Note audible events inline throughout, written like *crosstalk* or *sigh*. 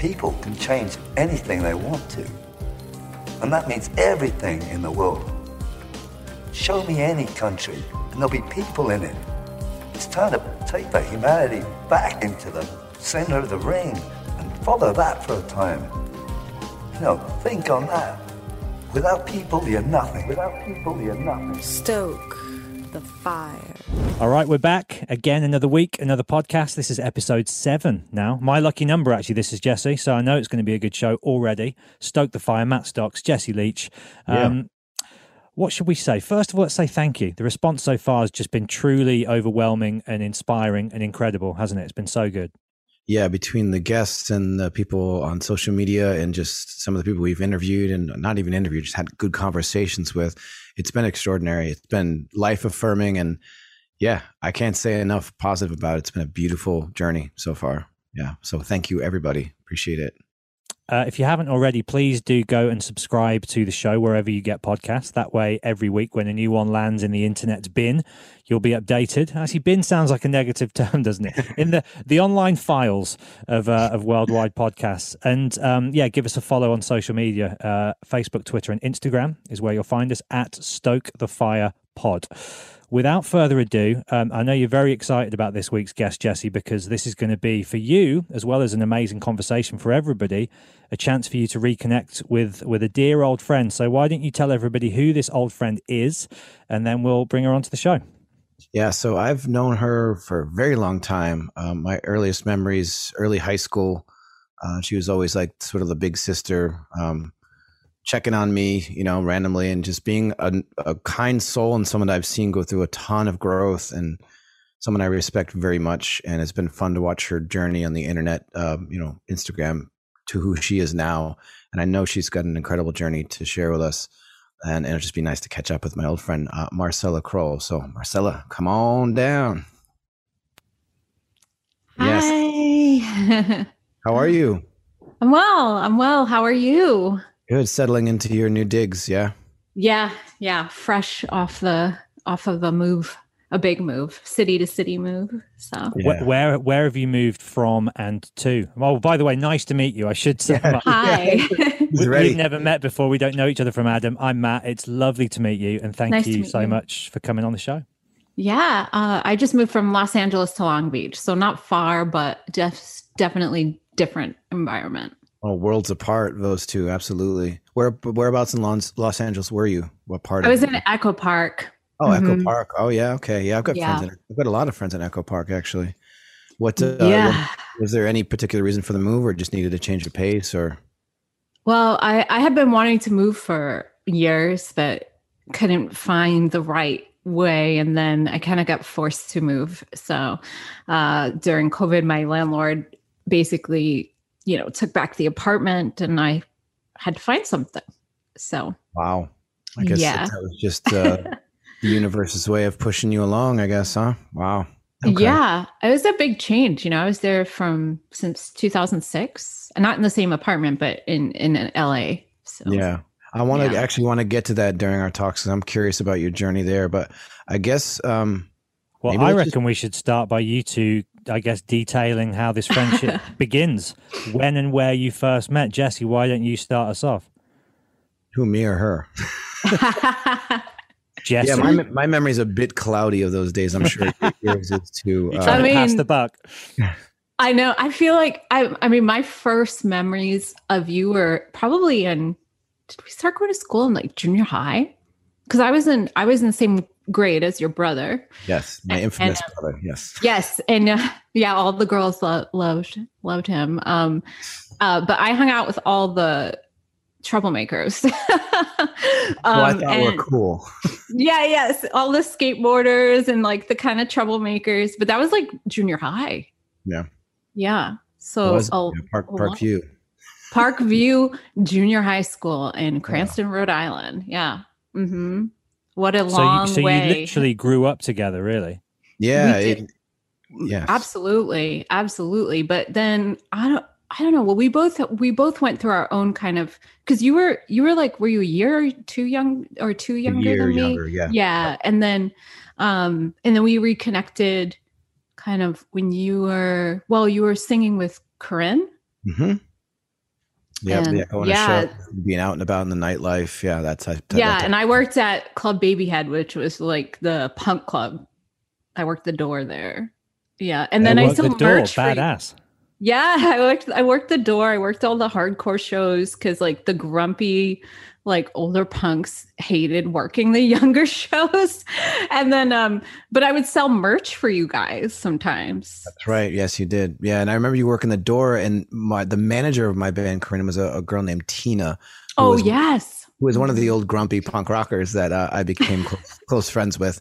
People can change anything they want to. And that means everything in the world. Show me any country, and there'll be people in it. It's time to take the humanity back into the center of the ring and follow that for a time. You know, think on that. Without people, you're nothing. Without people, you're nothing. Stoke the fire. All right, we're back again. Another week, another podcast. This is episode seven now. My lucky number, actually. This is Jesse, so I know it's going to be a good show already. Stoke the fire. Matt Stocks, Jesse Leach. Um, What should we say? First of all, let's say thank you. The response so far has just been truly overwhelming and inspiring and incredible, hasn't it? It's been so good. Yeah, between the guests and the people on social media and just some of the people we've interviewed and not even interviewed, just had good conversations with, it's been extraordinary. It's been life affirming. And yeah, I can't say enough positive about it. It's been a beautiful journey so far. Yeah. So thank you, everybody. Appreciate it. Uh, if you haven't already, please do go and subscribe to the show wherever you get podcasts. That way, every week when a new one lands in the internet's bin, you'll be updated. Actually, bin sounds like a negative *laughs* term, doesn't it? In the the online files of uh, of worldwide podcasts. And um, yeah, give us a follow on social media. Uh, Facebook, Twitter, and Instagram is where you'll find us at Stoke the Fire Pod. Without further ado, um, I know you're very excited about this week's guest, Jesse, because this is going to be for you, as well as an amazing conversation for everybody, a chance for you to reconnect with with a dear old friend. So why don't you tell everybody who this old friend is, and then we'll bring her onto the show. Yeah, so I've known her for a very long time. Um, my earliest memories, early high school, uh, she was always like sort of the big sister, um, checking on me, you know, randomly, and just being a, a kind soul and someone that I've seen go through a ton of growth and someone I respect very much. And it's been fun to watch her journey on the internet, um, you know, Instagram to who she is now. And I know she's got an incredible journey to share with us. And, and it'll just be nice to catch up with my old friend uh, Marcella Kroll. So, Marcella, come on down. Yes. Hi. *laughs* How are you? I'm well. I'm well. How are you? Good. Settling into your new digs. Yeah. Yeah, yeah. Fresh off the off of a move, a big move, city to city move. So Yeah. Where, where where have you moved from and to? Oh, by the way, nice to meet you. I should say. *laughs* hi. *laughs* He's we, have never met before. We don't know each other from Adam. I'm Matt. It's lovely to meet you, and thank Nice you so you. much for coming on the show. yeah, uh, I just moved from Los Angeles to Long Beach, so not far, but def- definitely different environment. Oh, worlds apart, those two. Absolutely. Where whereabouts in Los, Los Angeles were you? What part? I was in Echo Park. Oh, Echo Mhm. Park. Oh, yeah. Okay. Yeah, I've got Yeah. friends. In, I've got a lot of friends in Echo Park, actually. What? Uh, yeah. Was there any particular reason for the move, or just needed a change of pace, or? Well, I, I had been wanting to move for years, but couldn't find the right way. And then I kind of got forced to move. So uh, during COVID, my landlord basically, you know, took back the apartment and I had to find something. So Wow. I guess Yeah. that was just uh, *laughs* the universe's way of pushing you along. I guess, huh? Wow. Okay. yeah, it was a big change. You know, I was there from since 2006, and not in the same apartment, but in in LA. So Yeah. I want to Yeah. actually want to get to that during our talks because I'm curious about your journey there. But I guess um, Well, I let's just- reckon we should start by you two, I guess, detailing how this friendship *laughs* begins, when and where you first met. Jesse, why don't you start us off? who, me or her? *laughs* Jesse, Yeah, my, my memory is a bit cloudy of those days. I'm sure yours is too. Uh, I to pass the buck. I know. I feel like I. I mean, my first memories of you were probably in. Did we start going to school in like junior high? Because I was in. I was in the same grade as your brother. yes, my and- infamous and, brother. Yes. Yes, and uh, yeah, all the girls lo- loved loved him. Um, uh, but I hung out with all the troublemakers. *laughs* um, well, I thought and, we're cool. yeah, yes, all the skateboarders and like the kind of troublemakers. But that was like junior high. Yeah. Yeah. So was, yeah, Park Park View. Park View Junior High School in Cranston, yeah. Rhode Island. Yeah. Mm-hmm. What a long so you, so way. you literally grew up together, really. Yeah. It, yeah. Absolutely. Absolutely. But then I don't I don't know. Well, we both we both went through our own kind of because you were you were like were you a year or two young or two younger than me? Younger, yeah. Yeah. And then um and then we reconnected kind of when you were well, you were singing with Corrin. Mm-hmm. Yeah, and, yeah, going yeah. Show, being out and about in the nightlife. Yeah, that's that, yeah. That and I worked at Club Babyhead, which was like the punk club. I worked the door there. Yeah, and then I, I still the door. Badass. Yeah, *laughs* I worked. I worked the door. I worked all the hardcore shows because like the grumpy like older punks hated working the *laughs* younger shows and then um but i would sell merch for you guys sometimes that's right yes you did yeah and i remember you working the door and my the manager of my band corrin was a, a girl named tina oh was, yes who was one of the old grumpy punk rockers that uh, i became *laughs* close, close friends with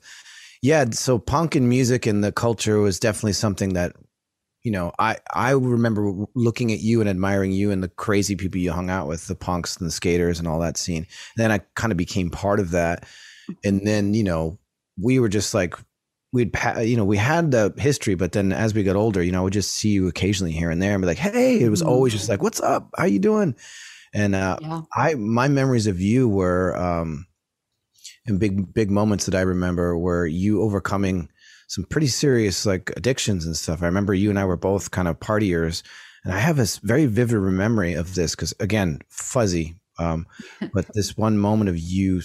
yeah so punk and music and the culture was definitely something that you know, I I remember looking at you and admiring you and the crazy people you hung out with, the punks and the skaters and all that scene. And then I kind of became part of that, and then you know, we were just like we'd you know we had the history, but then as we got older, you know, I would just see you occasionally here and there and be like, hey, it was always just like, what's up? How you doing? And uh, yeah. I my memories of you were um, and big big moments that I remember were you overcoming some pretty serious like addictions and stuff. I remember you and I were both kind of partiers, and I have this very vivid memory of this because again, fuzzy. Um, *laughs* but this one moment of you,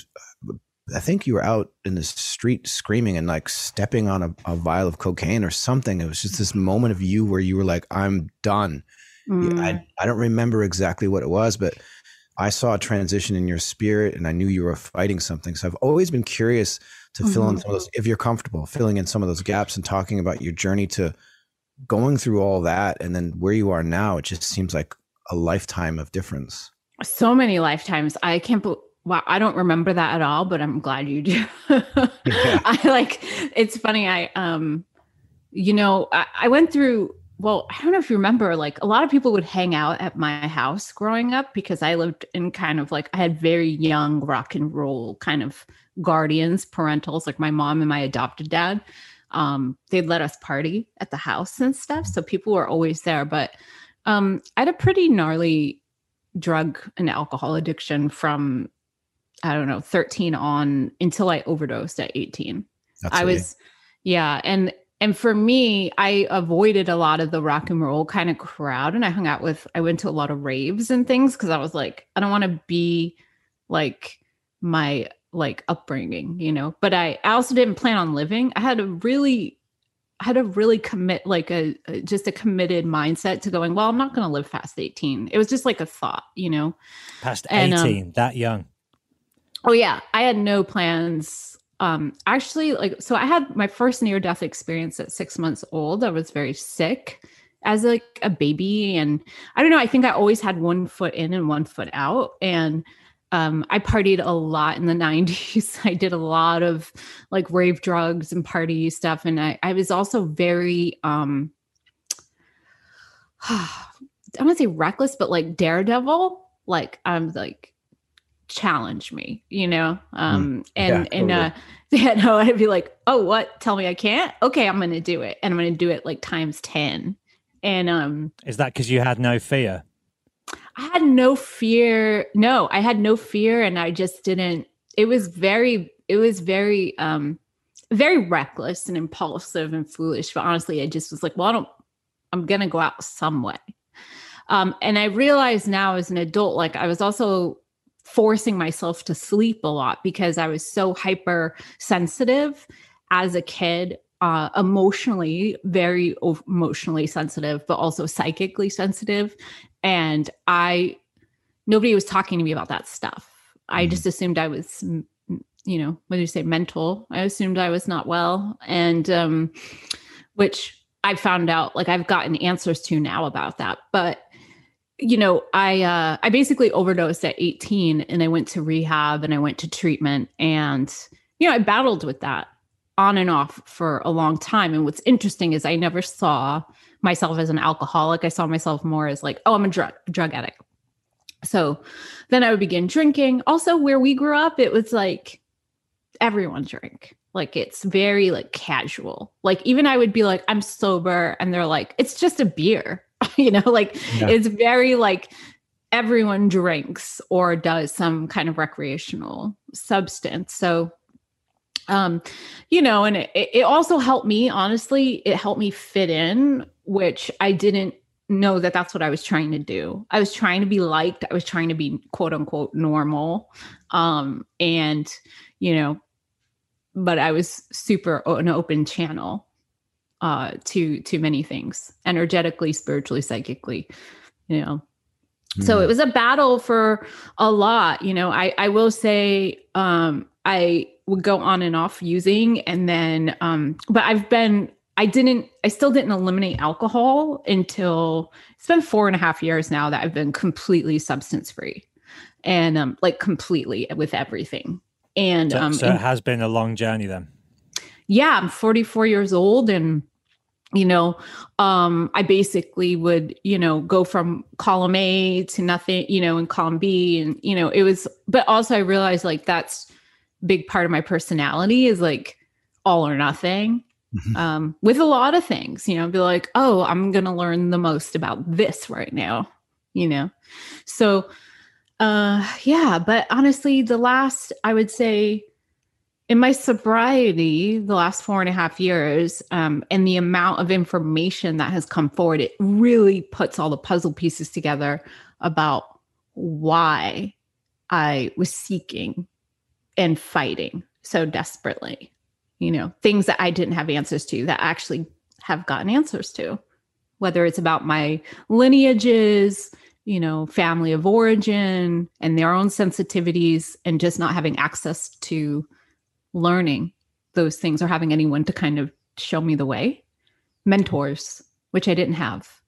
I think you were out in the street screaming and like stepping on a, a vial of cocaine or something. It was just this moment of you where you were like, "I'm done." Mm. I I don't remember exactly what it was, but I saw a transition in your spirit, and I knew you were fighting something. So I've always been curious to mm-hmm. fill in mm-hmm. some of those if you're comfortable filling in some of those gaps and talking about your journey to going through all that and then where you are now it just seems like a lifetime of difference so many lifetimes i can't believe Wow, I don't remember that at all, but I'm glad you do. *laughs* yeah. I like it's funny. I um, you know, I, I went through well, I don't know if you remember, like a lot of people would hang out at my house growing up because I lived in kind of like I had very young rock and roll kind of guardians, parentals, like my mom and my adopted dad. Um, they'd let us party at the house and stuff. So people were always there. But um, I had a pretty gnarly drug and alcohol addiction from, I don't know, 13 on until I overdosed at 18. That's I was, yeah. And and for me, I avoided a lot of the rock and roll kind of crowd. And I hung out with, I went to a lot of raves and things because I was like, I don't want to be like my like upbringing, you know. But I, I also didn't plan on living. I had a really I had a really commit like a, a, just a committed mindset to going well i'm not going to live past 18 it was just like a thought you know past 18 and, um, that young oh yeah i had no plans um actually like so i had my first near death experience at six months old i was very sick as like a baby and i don't know i think i always had one foot in and one foot out and um, I partied a lot in the *laughs* 90s. I did a lot of like rave drugs and party stuff. And I, I was also very, um, *sighs* I want to say reckless, but like daredevil. Like I'm like, challenge me, you know? Um, mm, and, yeah, and, uh, *laughs* yeah, no, I'd be like, oh, what? Tell me I can't? Okay, I'm going to do it. And I'm going to do it like times 10. And, um, is that because you had no fear? I had no fear. No, I had no fear and I just didn't it was very it was very um very reckless and impulsive and foolish, but honestly I just was like, well, I don't I'm going to go out some way. Um and I realize now as an adult like I was also forcing myself to sleep a lot because I was so hyper sensitive as a kid uh, emotionally very emotionally sensitive but also psychically sensitive and I, nobody was talking to me about that stuff. I mm-hmm. just assumed I was, you know, what do you say, mental? I assumed I was not well. And, um, which I found out, like, I've gotten answers to now about that. But you know, I uh, I basically overdosed at 18, and I went to rehab and I went to treatment, and you know, I battled with that on and off for a long time. And what's interesting is I never saw myself as an alcoholic. I saw myself more as like, oh, I'm a drug drug addict. So then I would begin drinking. Also, where we grew up, it was like everyone drank. Like it's very like casual. Like even I would be like, I'm sober, and they're like, it's just a beer. *laughs* you know, like yeah. it's very like everyone drinks or does some kind of recreational substance. So um you know and it, it also helped me honestly it helped me fit in which i didn't know that that's what i was trying to do i was trying to be liked i was trying to be quote unquote normal um and you know but i was super an open channel uh, to to many things, energetically, spiritually, psychically. You know, mm. so it hmm. was a battle for a lot. You know, I I will say um, I would go on and off using, and then um, but I've been I didn't, I still didn't eliminate alcohol until it's been four and a half years now that I've been completely substance free and um, like completely with everything. And so, um, so it has been a long journey then. Yeah, I'm 44 years old and you know um i basically would you know go from column a to nothing you know in column b and you know it was but also i realized like that's big part of my personality is like all or nothing mm-hmm. um with a lot of things you know be like oh i'm gonna learn the most about this right now you know so uh yeah but honestly the last i would say in my sobriety the last four and a half years um, and the amount of information that has come forward it really puts all the puzzle pieces together about why i was seeking and fighting so desperately you know things that i didn't have answers to that I actually have gotten answers to whether it's about my lineages you know family of origin and their own sensitivities and just not having access to learning those things or having anyone to kind of show me the way. Mentors which i didn't have.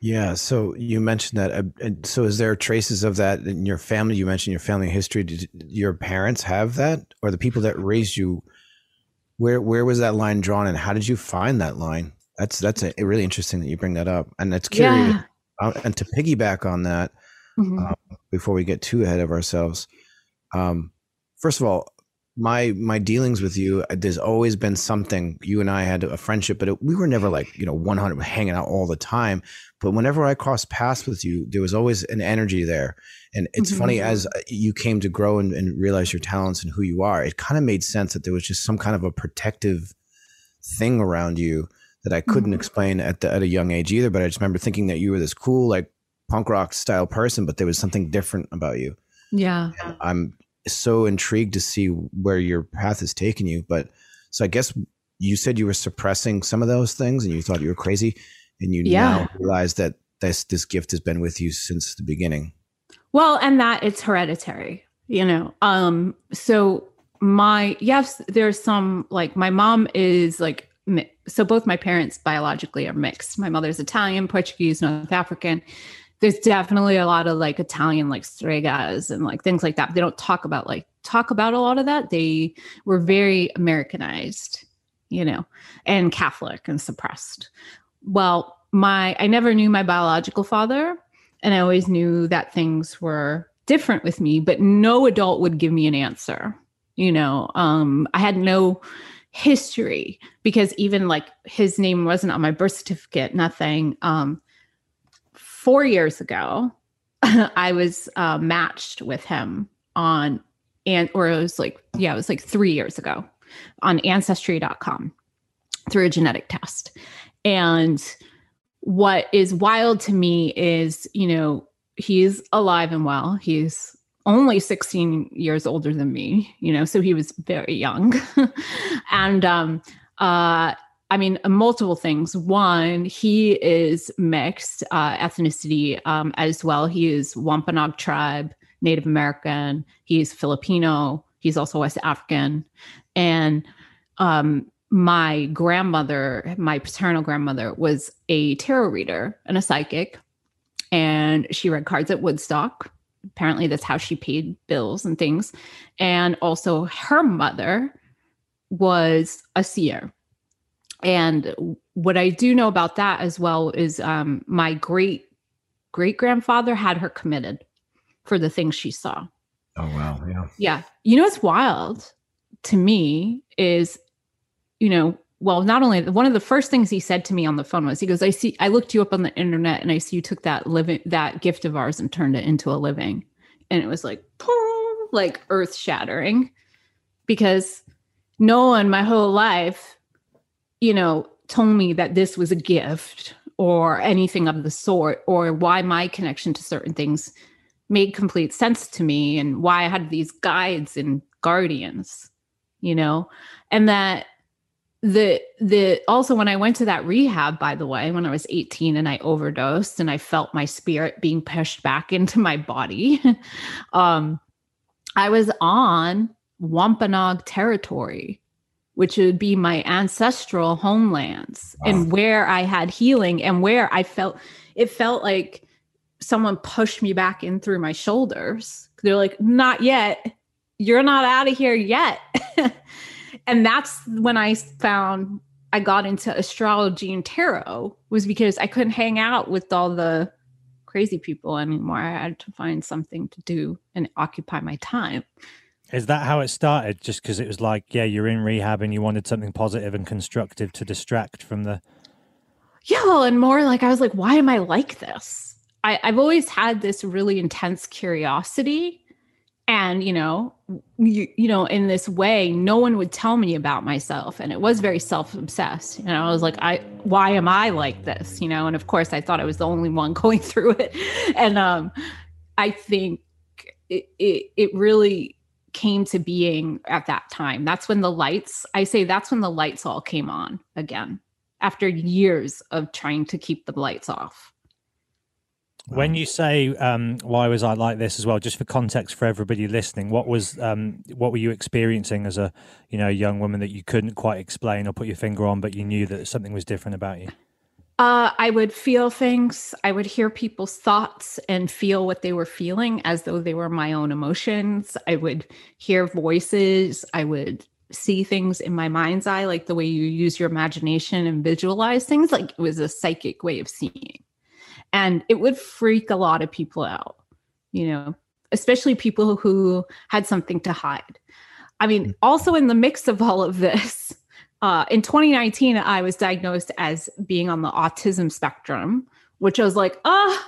Yeah so you mentioned that uh, so is there traces of that in your family? You mentioned your family history. Did your parents have that? Or the people that raised you where where was that line drawn and how did you find that line? That's that's a, really interesting that you bring that up and it's curious yeah. uh, and to piggyback on that mm-hmm. uh, before we get too ahead of ourselves um, first of all my my dealings with you uh, there's always been something you and i had a friendship but it, we were never like you know 100 hanging out all the time but whenever i crossed paths with you there was always an energy there and it's mm-hmm. funny as uh, you came to grow and, and realize your talents and who you are it kind of made sense that there was just some kind of a protective thing around you that i couldn't mm-hmm. explain at the, at a young age either but i just remember thinking that you were this cool like punk rock style person but there was something different about you yeah and i'm so intrigued to see where your path has taken you. But so I guess you said you were suppressing some of those things and you thought you were crazy, and you yeah. now realize that this this gift has been with you since the beginning. Well, and that it's hereditary, you know. Um, so my yes, there's some like my mom is like so both my parents biologically are mixed. My mother's Italian, Portuguese, North African there's definitely a lot of like Italian like stregas and like things like that. They don't talk about like talk about a lot of that. They were very Americanized, you know, and Catholic and suppressed. Well, my I never knew my biological father, and I always knew that things were different with me, but no adult would give me an answer. You know, um, I had no history because even like his name wasn't on my birth certificate, nothing. Um, four years ago, *laughs* I was uh, matched with him on, and or it was like, yeah, it was like three years ago on ancestry.com through a genetic test. And what is wild to me is, you know, he's alive and well. He's only 16 years older than me, you know, so he was very young. *laughs* and um uh I mean, multiple things. One, he is mixed uh, ethnicity um, as well. He is Wampanoag tribe, Native American. He's Filipino. He's also West African. And um, my grandmother, my paternal grandmother, was a tarot reader and a psychic. and she read cards at Woodstock. Apparently, that's how she paid bills and things. And also, her mother was a seer. And what I do know about that as well is um, my great great grandfather had her committed for the things she saw. Oh wow, yeah. Yeah. You know what's wild to me is, you know, well, not only one of the first things he said to me on the phone was he goes, I see I looked you up on the internet and I see you took that living that gift of ours and turned it into a living. And it was like like earth shattering because no one my whole life, you know, told me that this was a gift or anything of the sort or why my connection to certain things made complete sense to me and why I had these guides and guardians, you know, and that the the also when I went to that rehab, by the way, when I was 18 and I overdosed and I felt my spirit being pushed back into my body, *laughs* um, I was on Wampanoag territory, which would be my ancestral homelands wow. and where I had healing and where I felt it felt like someone pushed me back in through my shoulders. They're like, not yet. You're not out of here yet. *laughs* and that's when I found I got into astrology and tarot was because I couldn't hang out with all the crazy people anymore. I had to find something to do and occupy my time. Is that how it started? Just because it was like, yeah, you're in rehab and you wanted something positive and constructive to distract from the. Yeah, well, and more like I was like, why am I like this? I, I've always had this really intense curiosity. And, you know, you, you know, in this way, no one would tell me about myself. And it was very self obsessed. You know, I was like, I, why am I like this? You know, and of course I thought I was the only one *laughs* going through it. And um, I think it, it, it really came to being at that time. That's when the lights, I say that's when the lights all came on again after years of trying to keep the lights off. When you say um, why was I like this as well, just for context for everybody listening, what was um, what were you experiencing as a you know young woman that you couldn't quite explain or put your finger on, but you knew that something was different about you? Uh, I would feel things. I would hear people's thoughts and feel what they were feeling as though they were my own emotions. I would hear voices. I would see things in my mind's eye, like the way you use your imagination and visualize things. Like it was a psychic way of seeing and it would freak a lot of people out you know especially people who had something to hide i mean mm. also in the mix of all of this uh, in 2019 i was diagnosed as being on the autism spectrum which i was like oh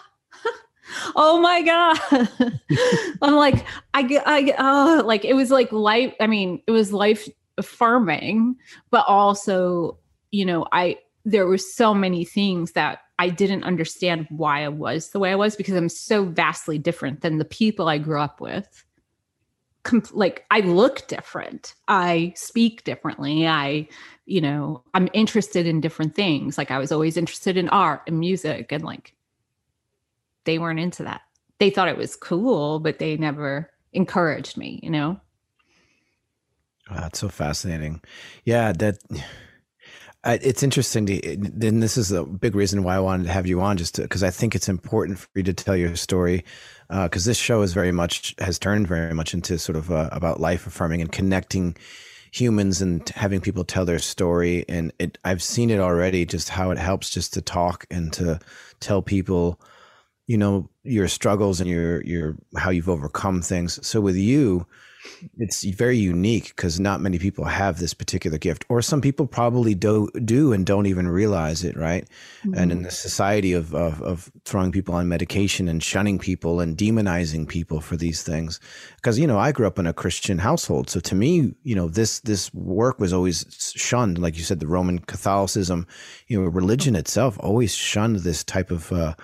*laughs* oh my god *laughs* i'm like i i oh like it was like life i mean it was life affirming but also you know i there were so many things that I didn't understand why I was the way I was because I'm so vastly different than the people I grew up with. Like I look different. I speak differently. I, you know, I'm interested in different things. Like I was always interested in art and music and like they weren't into that. They thought it was cool, but they never encouraged me, you know? Oh, that's so fascinating. Yeah, that it's interesting to, and this is a big reason why I wanted to have you on, just because I think it's important for you to tell your story, because uh, this show is very much has turned very much into sort of uh, about life affirming and connecting humans and having people tell their story, and it I've seen it already, just how it helps just to talk and to tell people, you know, your struggles and your your how you've overcome things. So with you it's very unique because not many people have this particular gift or some people probably do do and don't even realize it right mm-hmm. and in mm-hmm. the society of, of, of throwing people on medication and shunning people and demonizing people for these things because you know i grew up in a christian household so to me you know this this work was always shunned like you said the roman catholicism you know religion itself always shunned this type of uh,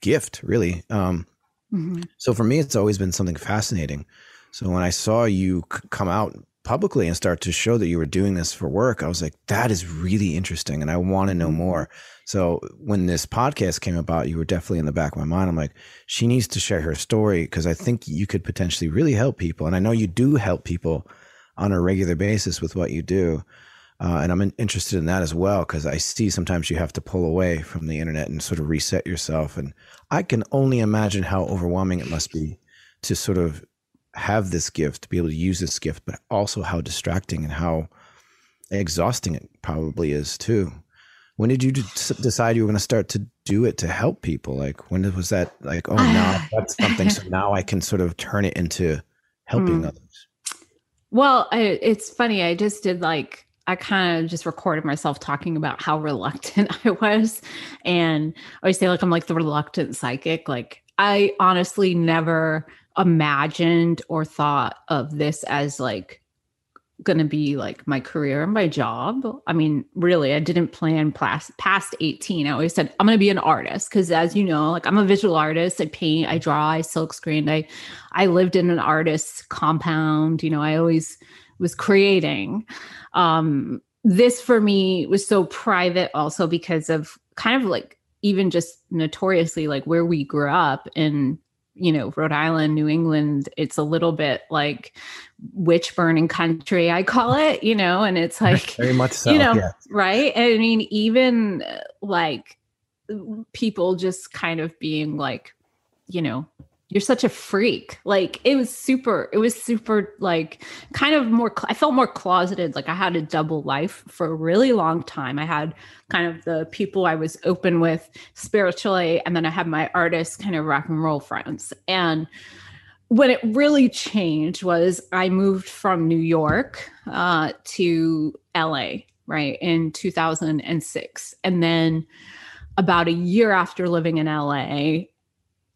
gift really um, mm-hmm. so for me it's always been something fascinating so when I saw you come out publicly and start to show that you were doing this for work, I was like, that is really interesting and I want to know mm-hmm. more. So when this podcast came about, you were definitely in the back of my mind. I'm like, she needs to share her story because I think you could potentially really help people. And I know you do help people on a regular basis with what you do. Uh, and I'm interested in that as well because I see sometimes you have to pull away from the internet and sort of reset yourself. And I can only imagine how overwhelming it must be to sort of have this gift, to be able to use this gift, but also how distracting and how exhausting it probably is too. When did you decide you were going to start to do it to help people? Like, when was that? Like, oh, *sighs* now that's something. So now I can sort of turn it into helping mm. others. Well, I, it's funny. I just did like I kind of just recorded myself talking about how reluctant *laughs* I was. And I always say, like, I'm like the reluctant psychic. Like, I honestly never imagined or thought of this as like going to be like my career and my job. I mean, really, I didn't plan past, past 18. I always said, I'm going to be an artist because as you know, like I'm a visual artist. I paint, I draw, I silk screen. I, I lived in an artist's compound. You know, I always was creating. Um, this for me was so private also because of kind of like even just notoriously like where we grew up in you know rhode island new england it's a little bit like witch burning country i call it you know and it's like very much so you know yes. right i mean even uh, like people just kind of being like you know you're such a freak. Like it was super it was super like kind of more i felt more closeted. Like i had a double life for a really long time. I had kind of the people i was open with spiritually and then i had my artist kind of rock and roll friends. And when it really changed was i moved from new york uh, to la right in 2006 and then about a year after living in la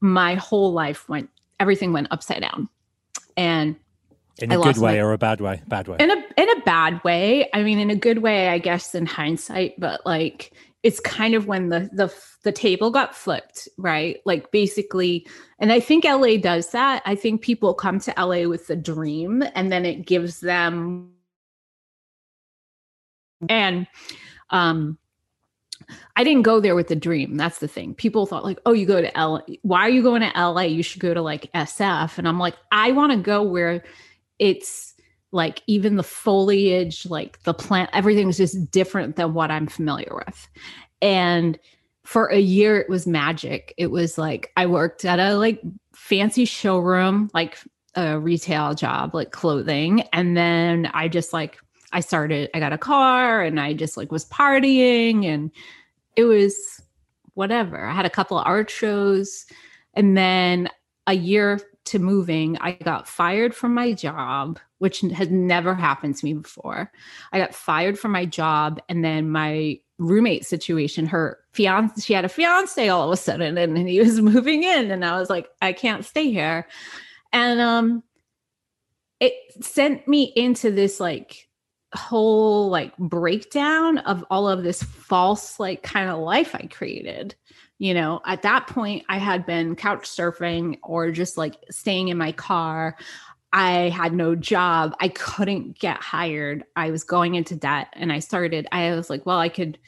my whole life went everything went upside down. And in a I good way my, or a bad way? Bad way. In a in a bad way. I mean in a good way i guess in hindsight but like it's kind of when the the the table got flipped right? Like basically and i think la does that. I think people come to la with a dream and then it gives them and um I didn't go there with the dream. That's the thing. People thought like, "Oh, you go to LA. Why are you going to LA? You should go to like SF." And I'm like, "I want to go where it's like even the foliage, like the plant, everything's just different than what I'm familiar with." And for a year it was magic. It was like I worked at a like fancy showroom, like a retail job, like clothing, and then I just like I started I got a car and I just like was partying and it was whatever. I had a couple of art shows and then a year to moving, I got fired from my job, which had never happened to me before. I got fired from my job and then my roommate situation, her fiance, she had a fiance all of a sudden and he was *laughs* moving in and I was like, I can't stay here. And um it sent me into this like whole like breakdown of all of this false like kind of life I created. You know, at that point I had been couch surfing or just like staying in my car. I had no job. I couldn't get hired. I was going into debt and I started I was like, well, I could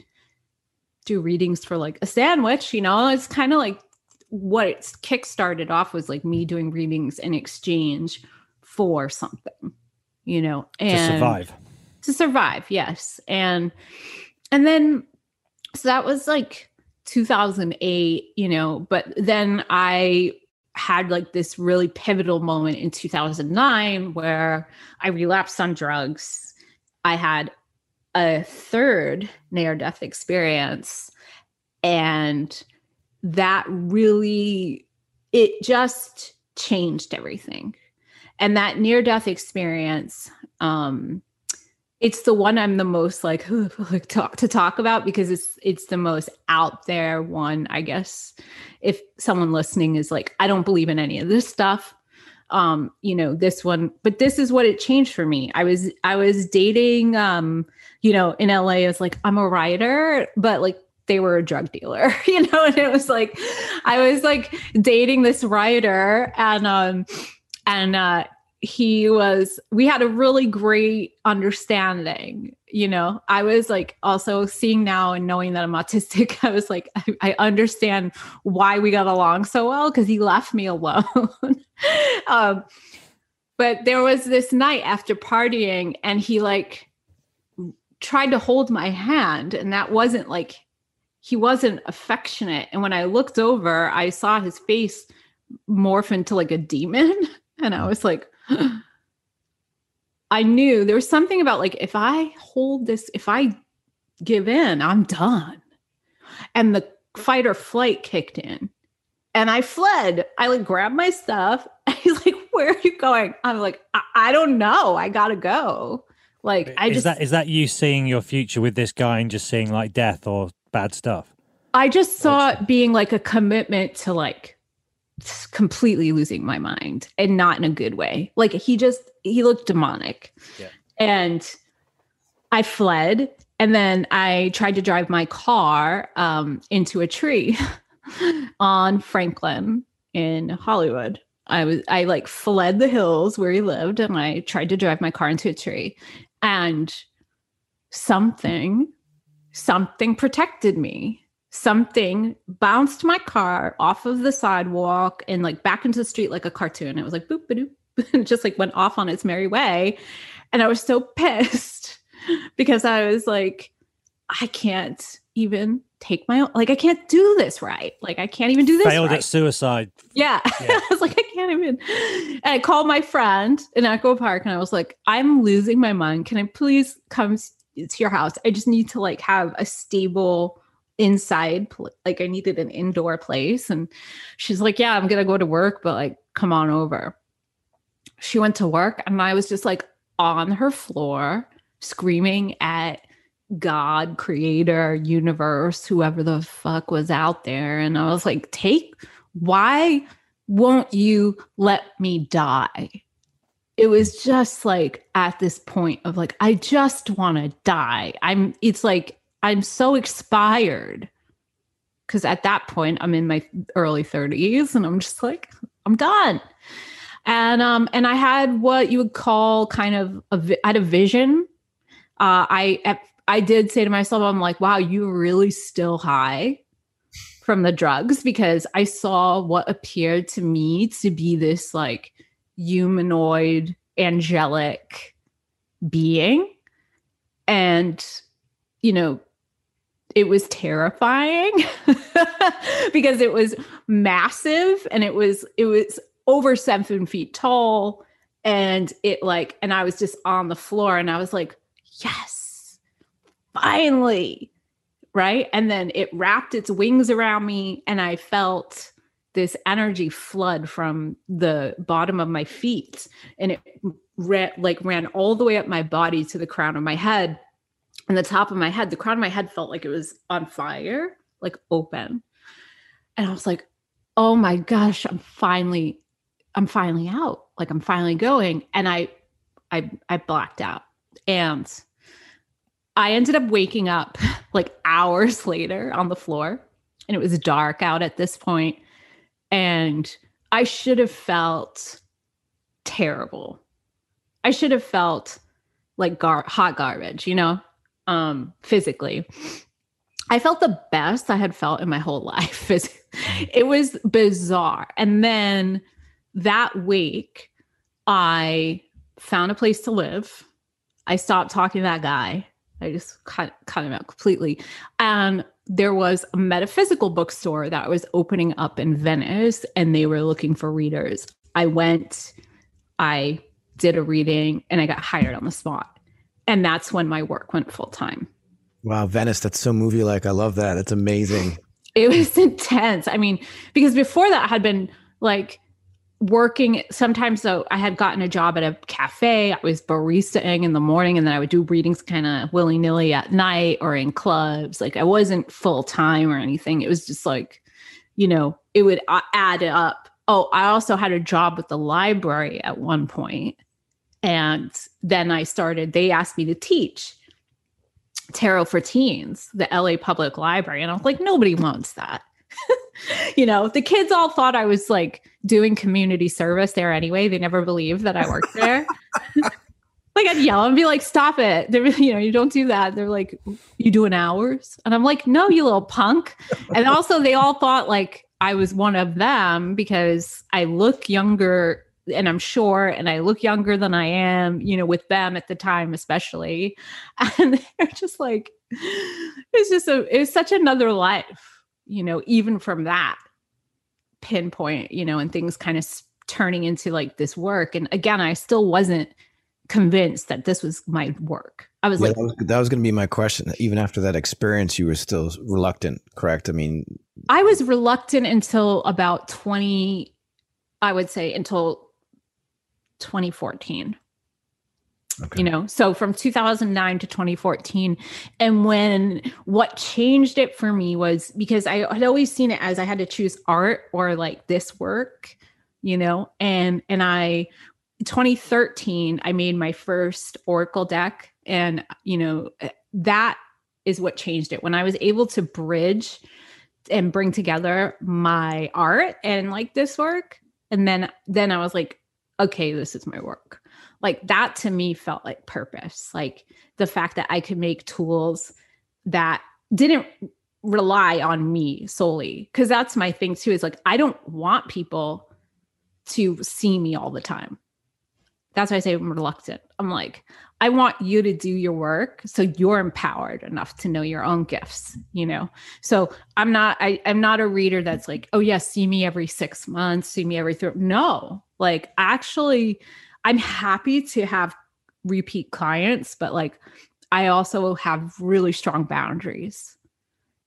do readings for like a sandwich, you know. It's kind of like what it kick started off was like me doing readings in exchange for something, you know, and to survive to survive yes. And and then so that was like 2008 you know but then i had like this really pivotal moment in 2009 where i relapsed on drugs. I had a third near death experience and that really it just changed everything. And that near death experience um it's the one I'm the most *laughs* like, talk to talk about because it's it's the most out there one, I guess. If someone listening is like, I don't believe in any of this stuff, um, you know, this one, but this is what it changed for me. I was I was dating um, you know, in LA as like I'm a writer, but like they were a drug dealer, *laughs* you know, and it was like I was like dating this writer and um and uh he was we had a really great understanding you know? I was like also seeing now and knowing that i'm autistic *laughs* i was like i, I understand why we got along so well because he left me alone. *laughs* Um, but there was this night after partying and he like tried to hold my hand and that wasn't like he wasn't affectionate. And when i looked over i saw his face morph into like a demon. *laughs* And i was like *gasps* i knew there was something about like if i hold this if i give in i'm done. And the fight or flight kicked in. And i fled. I like grabbed my stuff. *laughs* He's like where are you going? I'm like i, I don't know. I gotta go. Like I is just that is that you seeing your future with this guy and just seeing like death or bad stuff? I just saw it being like a commitment to like completely losing my mind and not in a good way. Like he just he looked demonic. Yeah. And I fled and then I tried to drive my car um, into a tree *laughs* on Franklin in Hollywood. I was I like fled the hills where he lived and I tried to drive my car into a tree and something something protected me something bounced my car off of the sidewalk and like back into the street like a cartoon it was like boop boop *laughs* and just like went off on its merry way and i was so *laughs* pissed because i was like i can't even take my own like i can't do this right like i can't even do this Failed right. at suicide. Yeah. Yeah. *laughs* I was like, I can't even. And I called my friend in Echo Park and I was like, I'm losing my mind. Can I please come to your house? I just need to like have a stable inside, like I needed an indoor place. And she's like, Yeah, I'm to go to work, but like, come on over. She went to work and I was just like on her floor screaming at God, creator, universe, whoever the fuck was out there. And I was like, take, why won't you let me die? It was just like at this point of like, I just want to die. I'm, it's like, I'm so expired. Cause at that point, I'm in my early 30s and I'm just like, I'm done. And um, and I had what you would call kind of a vi- I had a vision. Uh, I I did say to myself, I'm like, wow, you're really still high from the drugs because I saw what appeared to me to be this like humanoid, angelic being. And, you know, it was terrifying *laughs* because it was massive and it was, it was over seven feet tall. And it like, and I was just on the floor and I was like, yes, finally. Right. And then it wrapped its wings around me and I felt this energy flood from the bottom of my feet and it ran, like ran all the way up my body to the crown of my head and the top of my head the crown of my head felt like it was on fire like open. And i was like oh my gosh i'm finally i'm finally out. Like i'm finally going. And i i i blacked out. And i ended up waking up *laughs* like hours *laughs* later on the floor. And it was dark out at this point. And i should have felt terrible. I should have felt like gar- hot garbage you know um physically. I felt the best i had felt in my whole *laughs* life. It was bizarre. And then that week i found a place to live. I stopped talking to that guy. I just cut, cut him out completely. And there was a metaphysical bookstore that was opening up in venice and they were looking for readers. I went i did a reading and i got hired on the spot and that's when my work went full time Wow, Venice, that's so movie like. I love that. It's amazing. *laughs* it was intense. I mean, because before that I had been like working sometimes so I had gotten a job at a cafe. I was baristaing in the morning and then I would do readings kind of willy-nilly at night or in clubs. Like I wasn't full time or anything. It was just like, you know, it would uh, add up. Oh, I also had a job with the library at one point. And then I started, they asked me to teach tarot for teens, the LA Public Library. And I was like, nobody wants that. *laughs* you know, the kids all thought I was like doing community service there anyway. They never believed that I worked there. *laughs* like I'd yell and be like, stop it. They're, *laughs* you know, you don't do that. They're like, you doing hours? And I'm like, no, you little punk. And also they all thought like I was one of them because I look younger and I'm short and I look younger than I am, you know, with them at the time, especially. *laughs* And they're just like, it's just a, it's such another life, you know, even from that pinpoint, you know, and things kind of turning into like this work. And again, I still wasn't convinced that this was my work. I was yeah, like, that was, was going to be my question. Even after that experience, you were still reluctant, correct? I mean, I was reluctant until about 20, I would say until 2014. Okay. You know, so from 2009 to 2014. And when what changed it for me was because I had always seen it as I had to choose art or like this work, you know, and, and I, 2013, I made my first Oracle deck. And, you know, eh, that is what changed it. When I was able to bridge and bring together my art and like this work, and then then I was like, okay, this is my work. Like that to me felt like purpose. Like the fact that I could make tools that didn't rely on me solely. Cause that's my thing too, is like I don't want people to see me all the time. That's why I say I'm reluctant. I'm like, I want you to do your work so you're empowered enough to know your own gifts, you know. So I'm not I, I'm not a reader that's like, oh yes, yeah, see me every six months, see me every three. No, like actually, I'm happy to have repeat clients, but like I also have really strong boundaries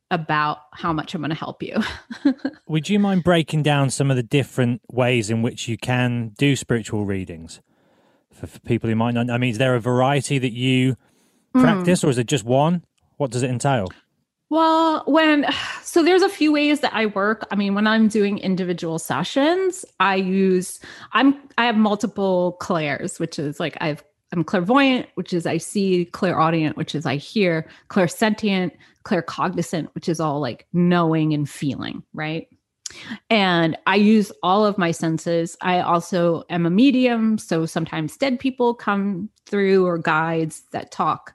about how much I'm going to help you. *laughs* Would you mind breaking down some of the different ways in which you can do spiritual readings? For, for people who might not. I mean, is there a variety that you mm. practice, or is it just one? What does it entail? Well, when *sighs* so there's a few ways that I work. I mean, when I'm doing individual sessions, I use I'm I have multiple clairs, which is like I've I'm clairvoyant, which is I see, clairaudient, which is I hear, clairsentient, claircognizant, which is all like knowing and feeling, right? And I use all of my senses. I also am a medium. So sometimes dead people come through or guides that talk.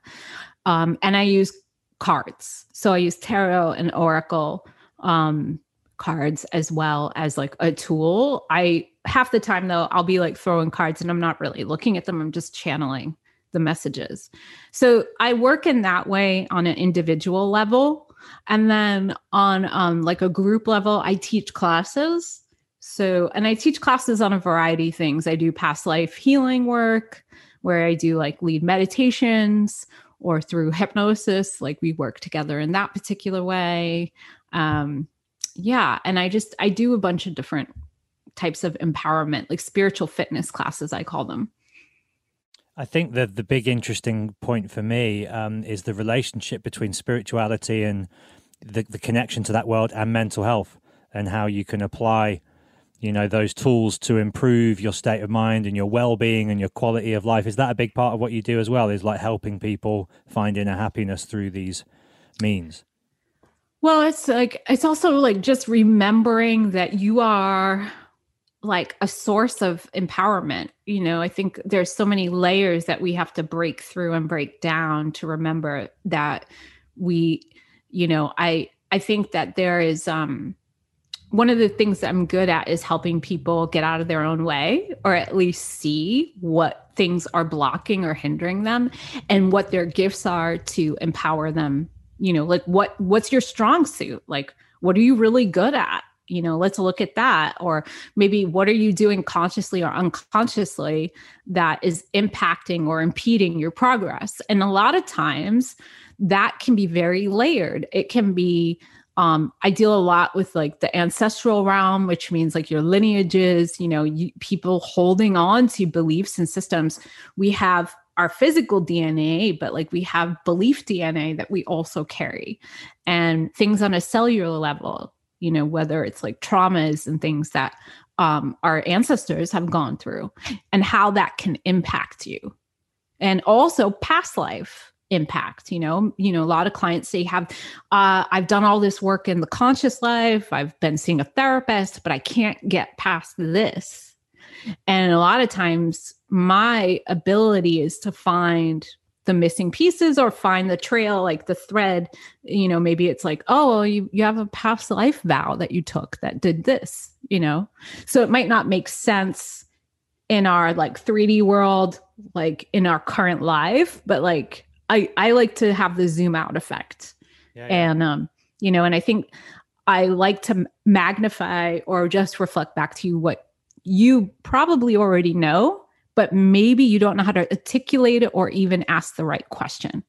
Um, and I use cards. So I use tarot and oracle um, cards as well as like a tool. I half the time though, I'll be like throwing cards and I'm not really looking at them. I'm just channeling the messages. So I work in that way on an individual level. And then on um, like a group level, I teach classes. So, and I teach classes on a variety of things. I do past life healing work where I do like lead meditations or through hypnosis, like we work together in that particular way. Um, yeah. And I just, I do a bunch of different types of empowerment, like spiritual fitness classes, I call them. I think that the big interesting point for me um, is the relationship between spirituality and the, the connection to that world and mental health, and how you can apply, you know, those tools to improve your state of mind and your well-being and your quality of life. Is that a big part of what you do as well? Is like helping people find inner happiness through these means? Well, it's like it's also like just remembering that you are like a source of empowerment. You know, I think there's so many layers that we have to break through and break down to remember that we, you know, I I think that there is um one of the things that I'm good at is helping people get out of their own way or at least see what things are blocking or hindering them and what their gifts are to empower them. You know, like what what's your strong suit? Like what are you really good at? You know let's look at that. Or maybe what are you doing consciously or unconsciously that is impacting or impeding your progress? And a lot of times that can be very layered. It can be um, I deal a lot with like the ancestral realm, which means like your lineages, you know, you, people holding on to beliefs and systems. We have our physical DNA, but like we have belief DNA that we also carry, and things on a cellular level you know, whether it's like traumas and things that um, our ancestors have gone through and how that can impact you. And also past life impact you know you know a lot of clients say have uh, i've done all this work in the conscious life i've been seeing a therapist but i can't get past this and a lot of times my ability is to find the missing pieces or find the trail like the thread you know maybe it's like oh you, you have a past life vow that you took that did this you know so it might not make sense in our like 3D world, like in our current life, but like I I like to have the zoom out effect. Yeah, yeah. And um, you know, and I think I like to magnify or just reflect back to you what you probably already know, but maybe you don't know how to articulate it or even ask the right question.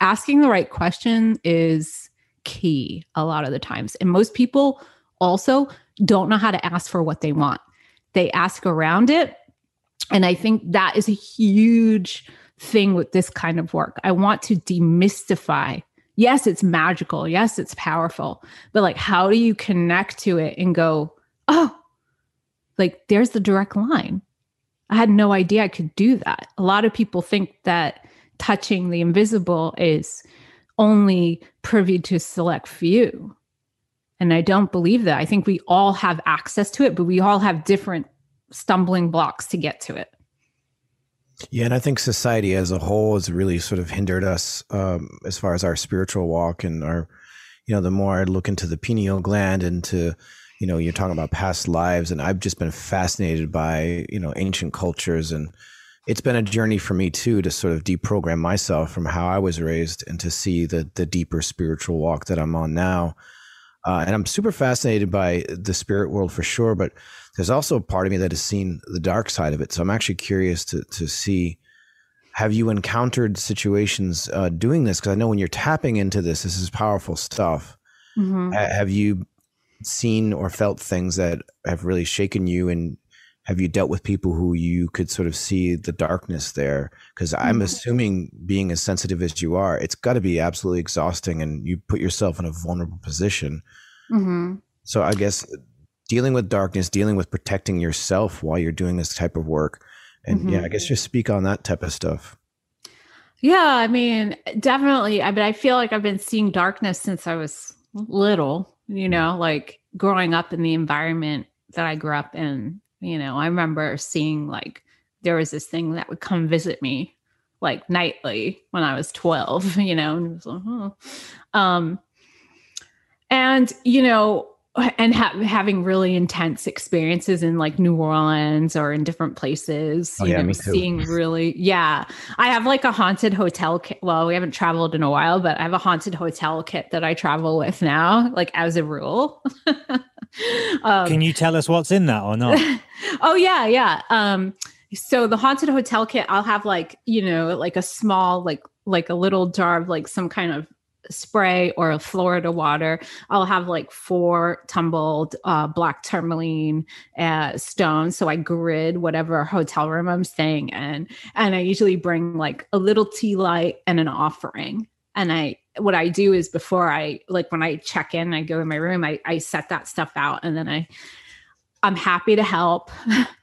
Asking the right question is key a lot of the times. And most people also don't know how to ask for what they want. They ask around it. And I think that is a huge thing with this kind of work. I want to demystify. Yes, it's magical. Yes, it's powerful. But like, how do you connect to it and go, oh, like there's the direct line? I had no idea I could do that. A lot of people think that touching the invisible is only privy to select few. And I don't believe that. I think we all have access to it, but we all have different stumbling blocks to get to it. Yeah, and I think society as a whole has really sort of hindered us um, as far as our spiritual walk and our, you know, the more I look into the pineal gland and to, you know, you're talking about past lives, and I've just been fascinated by, you know, ancient cultures and it's been a journey for me too to sort of deprogram myself from how I was raised and to see the the deeper spiritual walk that I'm on now. Uh, and I'm super fascinated by the spirit world for sure, but there's also a part of me that has seen the dark side of it. So I'm actually curious to to see. Have you encountered situations uh, doing this? Because I know when you're tapping into this, this is powerful stuff. Mm-hmm. have you seen or felt things that have really shaken you and have you dealt with people who you could sort of see the darkness there because i'm mm-hmm. assuming being as sensitive as you are it's got to be absolutely exhausting and you put yourself in a vulnerable position mm-hmm. so i guess dealing with darkness dealing with protecting yourself while you're doing this type of work and mm-hmm. yeah i guess just speak on that type of stuff yeah i mean definitely i mean i feel like i've been seeing darkness since i was little you know like growing up in the environment that i grew up in you know, I remember seeing like there was this thing that would come visit me like nightly when I was 12, *laughs* you know, and, like, oh. um, and you know, and ha- having really intense experiences in like New Orleans or in different places. Oh, you yeah, know, seeing really, yeah. I have like a haunted hotel kit. Well, we haven't traveled in a while, but I have a haunted hotel kit that I travel with now, like as a rule. *laughs* um, Can you tell us what's in that or not? *laughs* oh yeah, yeah. Um, so the haunted hotel kit, I'll have like you know like a small like like a little jar of like some kind of spray or Florida water. I'll have like four tumbled uh, black tourmaline uh, stones. So I grid whatever hotel room I'm staying in. And I usually bring like a little tea light and an offering. And I, what I do is before I, like when I check in, I go in my room, I, I set that stuff out and then I, I'm happy to help. *laughs*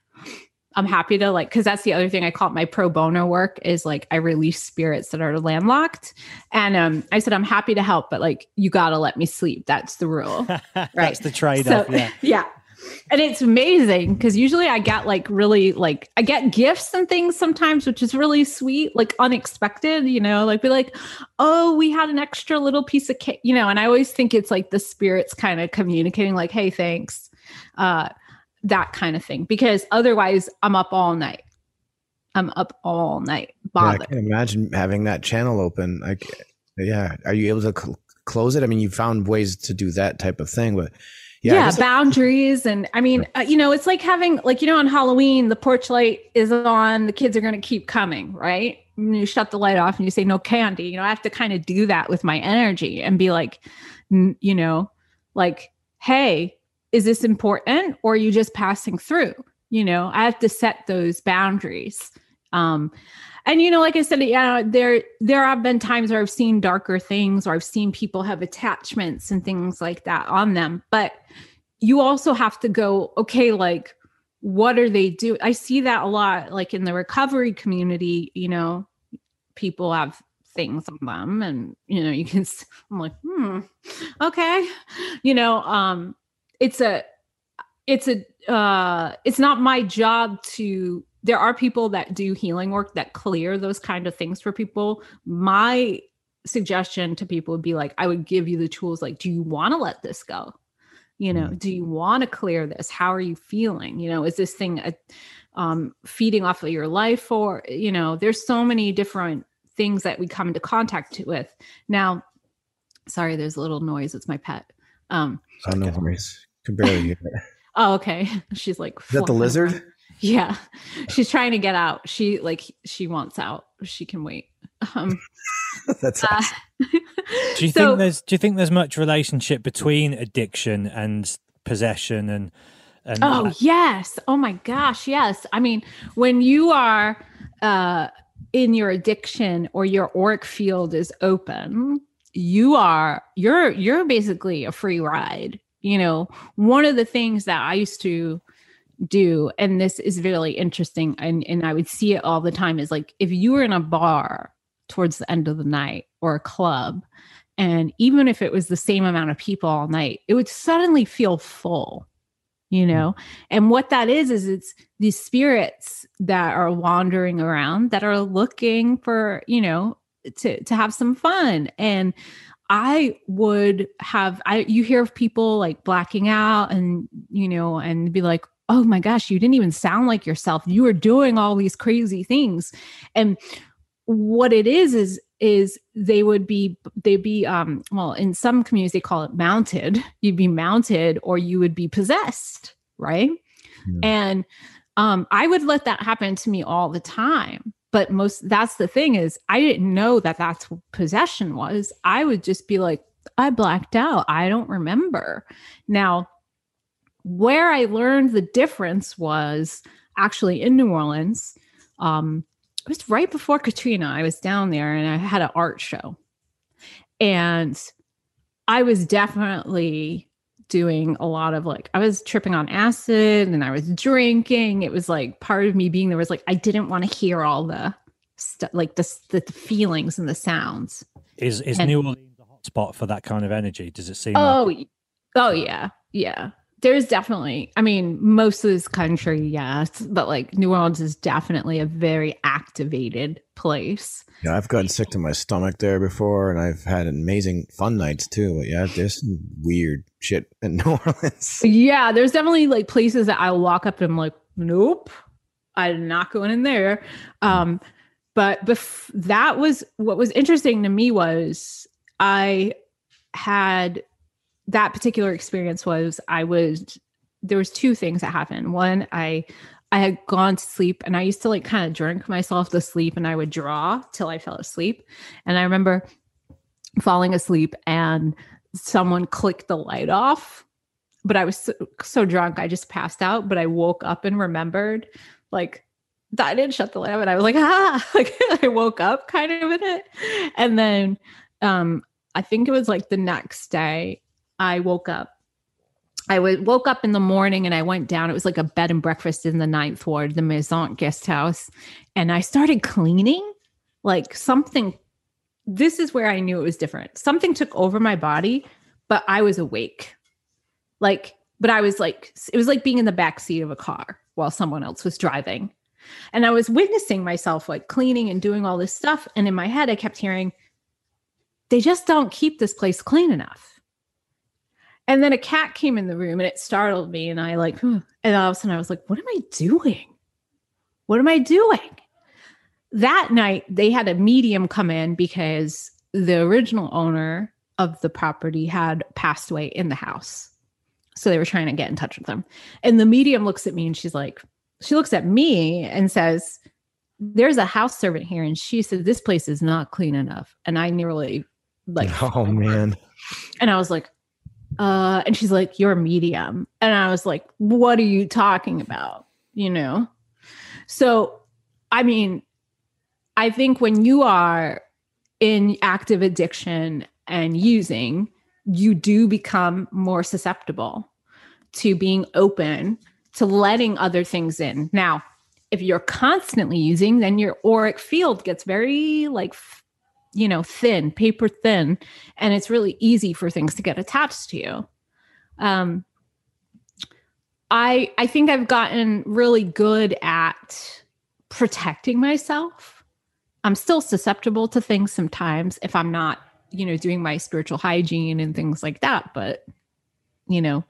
I'm happy to like, cause that's the other thing I call it my pro bono work is like I release spirits that are landlocked. And um, I said, I'm happy to help, but like, you got to let me sleep. That's the rule. *laughs* Right. that's the trade off. So, yeah. *laughs* yeah. And it's amazing because usually I get like really like I get gifts and things sometimes, which is really sweet, like unexpected, you know, like be like, oh, we had an extra little piece of cake, you know, and I always think it's like the spirits kind of communicating, like, hey, thanks. Uh, that kind of thing because otherwise I'm up all night. I'm up all night. Bother. Yeah, I can imagine having that channel open. Like, yeah, are you able to cl- close it? I mean, you found ways to do that type of thing, but yeah, yeah boundaries and I mean, uh, you know, it's like having like you know on Halloween the porch light is on, the kids are going to keep coming, right? And you shut the light off and you say no candy. You know, I have to kind of do that with my energy and be like, you know, like, hey, is this important or are you just passing through? You know, I have to set those boundaries. Um, and you know, like I said, yeah, there there have been times where I've seen darker things or I've seen people have attachments and things like that on them. But you also have to go, okay, like what are they doing? I see that a lot, like in the recovery community, you know, people have things on them and you know you can i'm like hmm okay you know um it's a it's a uh it's not my job to there are people that do healing work that clear those kind of things for people. My suggestion to people would be like i would give you the tools like do you want to let this go? You know Mm. do you want to clear this? How are you feeling? You know is this thing uh, um, feeding off of your life or you know there's so many different things that we come into contact with. Now sorry there's a little noise. It's my pet. Um Oh, no worries. Can barely hear it. *laughs* oh okay *laughs* she's like Is that the lizard? around. yeah *laughs* she's trying to get out she like she wants out she can wait um That's uh, awesome. Do you so- think there's do you think there's much relationship between addiction and possession and and Oh yes. Oh my gosh, yes. I mean, when you are uh in your addiction or your auric field is open, you are you're you're basically a free ride. You know, one of the things that I used to do and this is really interesting and and I would see it all the time is like if you were in a bar towards the end of the night or a club and even if it was the same amount of people all night, it would suddenly feel full you mm-hmm. know? And what that is is it's these spirits that are wandering around that are looking for you know to to have some fun. And i would have i you hear of people like blacking out and you know and be like oh my gosh you didn't even sound like yourself. You were doing all these crazy things. And what it is is is they would be they'd be um well in some communities they call it mounted. You'd be mounted or you would be possessed right? Hmm. and um i would let that happen to me all the time but most that's the thing is i didn't know that that's what possession was i would just be like i blacked out i don't remember now where i learned the difference was actually in new orleans um it was right before Katrina. I was down there and I had an art show. And I was definitely doing a lot of like, I was tripping on acid and I was drinking. It was like part of me being there was like, I didn't want to hear all the stuff, like the, the, the feelings and the sounds. is is and- New Orleans a hot spot for that kind of energy? Does it seem Oh, like oh yeah, yeah. There's definitely. I mean, most of this country, yes, but like New Orleans is definitely a very activated place. Yeah, I've gotten sick to my stomach there before, and I've had amazing fun nights too. But yeah, there's some weird shit in *laughs* New Orleans. Yeah, there's definitely like places that I walk up and I'm like, nope, I'm not going in there. Um, but bef- that was what was interesting to me was I had that particular experience was I was there was two things that happened. One, I I had gone to sleep and I used to like kind of drink myself to sleep and I would draw till I fell asleep. And I remember falling asleep and someone clicked the light off but I was so, so drunk, I just passed out. But I woke up and remembered, like, that I didn't shut the light off, and I was like, *laughs* ah, like *laughs* I woke up kind of in it. And then, um, I think it was like the next day, I woke up. I woke up in the morning and I went down. It was like a bed and breakfast in the ninth ward, the Maison guest house, and I started cleaning, like something. This is where I knew it was different. Something took over my body, but I was awake like but i was like it was like being in the back seat of a car while someone else was driving and i was witnessing myself like cleaning and doing all this stuff and in my head i kept hearing they just don't keep this place clean enough and then a cat came in the room and it startled me and i like "Huh." and all of a sudden i was like what am i doing what am i doing that night they had a medium come in because the original owner of the property had passed away in the house so they were trying to get in touch with them. And the medium looks at me and she's like, she looks at me and says, There's a house servant here. And she said, This place is not clean enough. And I nearly like, *laughs* oh man, and I was like, uh, and she's like, You're a medium. And I was like, What are you talking about? You know? So, I mean, I think when you are in active addiction and using, you do become more susceptible to being open to letting other things in. Now, if you're constantly using, then your auric field gets very like, you know, thin, paper thin, and it's really easy for things to get attached to you. Um, I I think I've gotten really good at protecting myself. I'm still susceptible to things sometimes if I'm not, you know, doing my spiritual hygiene and things like that, but you know,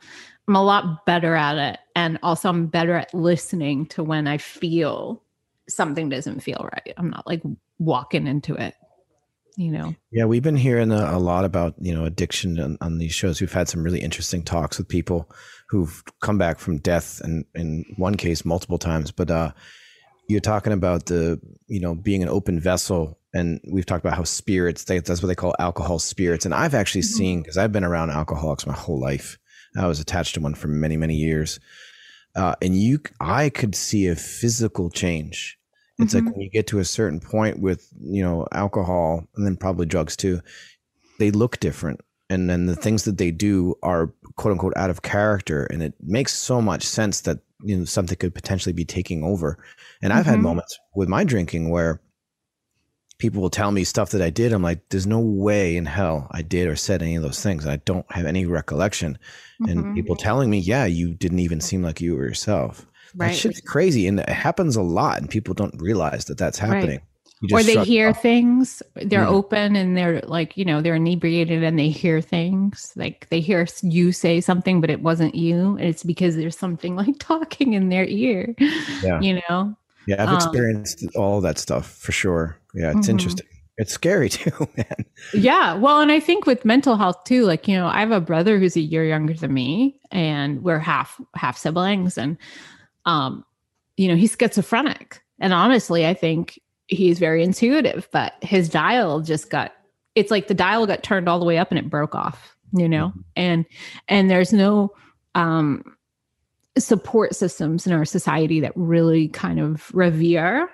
I'm a lot better at it. And also, I'm better at listening to when I feel something doesn't feel right. I'm not like walking into it, you know? Yeah, we've been hearing a, a lot about, you know, addiction on, on, these shows. We've had some really interesting talks with people who've come back from death and in one case multiple times. But uh, you're talking about the, you know, being an open vessel. And we've talked about how spirits, they, that's what they call alcohol spirits. And I've actually mm-hmm. seen, because I've been around alcoholics my whole life I was attached to one for many, many years. Uh, and you, I could see a physical change. It's mm-hmm. like when you get to a certain point with, you know, alcohol and then probably drugs too, they look different. And then the things that they do are quote unquote out of character. And it makes so much sense that, you know, something could potentially be taking over. And I've mm-hmm. had moments with my drinking where people will tell me stuff that I did. I'm like, there's no way in hell I did or said any of those things. I don't have any recollection. Mm-hmm. And people telling me, yeah, you didn't even seem like you were yourself. Right. That shit's crazy. And it happens a lot. And people don't realize that that's happening. Right. Or they hear things, they're mm-hmm. open and they're like, you know, they're inebriated and they hear things. Like they hear you say something, but it wasn't you. And it's because there's something *laughs* like talking in their ear, yeah. you know? Yeah, I've um, experienced um, all that stuff for sure. Yeah, it's mm-hmm. interesting. It's scary *laughs* too, man. Yeah. Well, and I think with mental health too, like, you know, I have a brother who's a year younger than me and we're half half siblings and um you know, he's schizophrenic. And honestly, I think he's very intuitive, but his dial just got it's like the dial got turned all the way up and it broke off, you know? Mm-hmm. And and there's no um support systems in our society that really kind of revere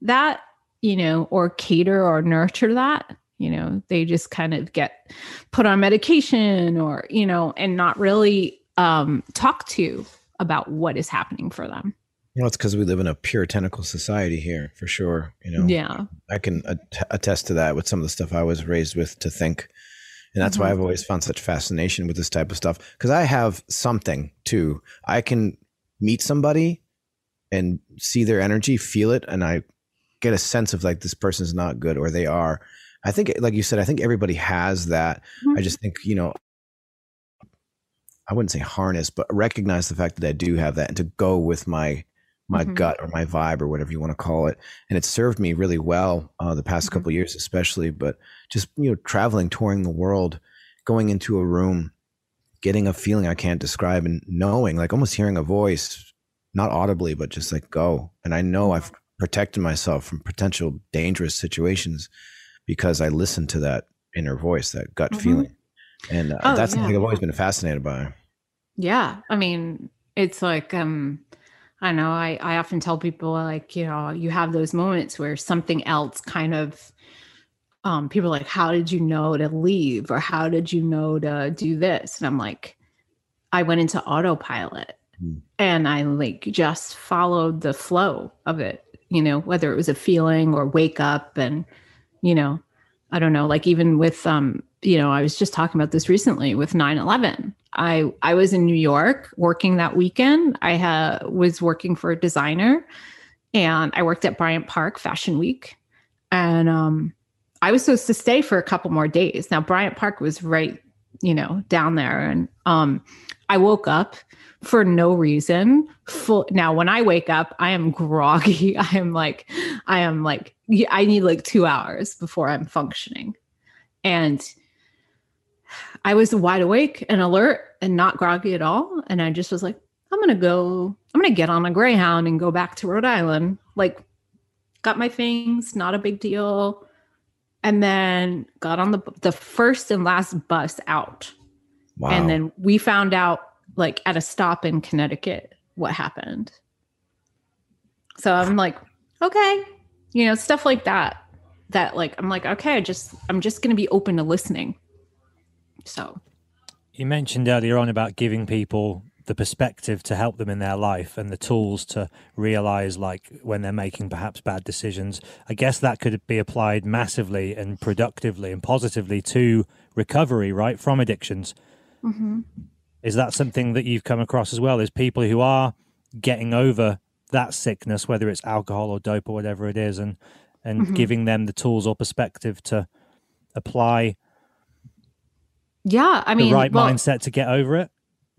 that, you know, or cater or nurture that. You know, they just kind of get put on medication or, you know, and not really um, talk to about what is happening for them. Well, it's because we live in a puritanical society here, for sure. You know, yeah, I can attest to that with some of the stuff I was raised with to think and that's mm-hmm. why I've always found such fascination with this type of stuff because I have something too. I can meet somebody and see their energy, feel it, and I get a sense of like this person's not good or they are. I think, like you said, I think everybody has that. Mm-hmm. I just think, you know, I wouldn't say harness, but recognize the fact that I do have that and to go with my my mm-hmm. gut or my vibe or whatever you want to call it. And it served me really well uh, the past mm-hmm. couple years, especially. But just you know, traveling, touring the world, going into a room, getting a feeling I can't describe, and knowing, like almost hearing a voice, not audibly, but just like go. And I know I've protected myself from potential dangerous situations because I listened to that inner voice, that gut mm-hmm. feeling. And uh, oh, that's yeah. something I've always been fascinated by. Yeah. I mean, it's like, um, I know I, I often tell people like, you know, you have those moments where something else kind of um, people like, how did you know to leave? Or how did you know to do this? And I'm like, I went into autopilot mm. and I like just followed the flow of it, you know, whether it was a feeling or wake up and, you know, I don't know, like even with um, you know, I was just talking about this recently with 9/11. I I was in New York working that weekend. I ha- was working for a designer, and I worked at Bryant Park Fashion Week, and um, I was supposed to stay for a couple more days. Now Bryant Park was right, you know, down there, and um, I woke up for no reason. Full now, when I wake up, I am groggy. *laughs* I am like, I am like, I need like two hours before I'm functioning, and I was wide awake and alert and not groggy at all. And I just was like, I'm going to go, I'm going to get on a Greyhound and go back to Rhode Island. Like, got my things, not a big deal. And then got on the the first and last bus out. Wow. And then we found out like at a stop in Connecticut what happened. So I'm like, okay, you know, stuff like that. That like I'm like, okay, I just I'm just gonna be open to listening. So you mentioned earlier on about giving people the perspective to help them in their life and the tools to realize like when they're making perhaps bad decisions i guess that could be applied massively and productively and positively to recovery right from addictions mm-hmm. is that something that you've come across as well is people who are getting over that sickness whether it's alcohol or dope or whatever it is and and mm-hmm. giving them the tools or perspective to apply Yeah, I mean, the right well, mindset to get over it.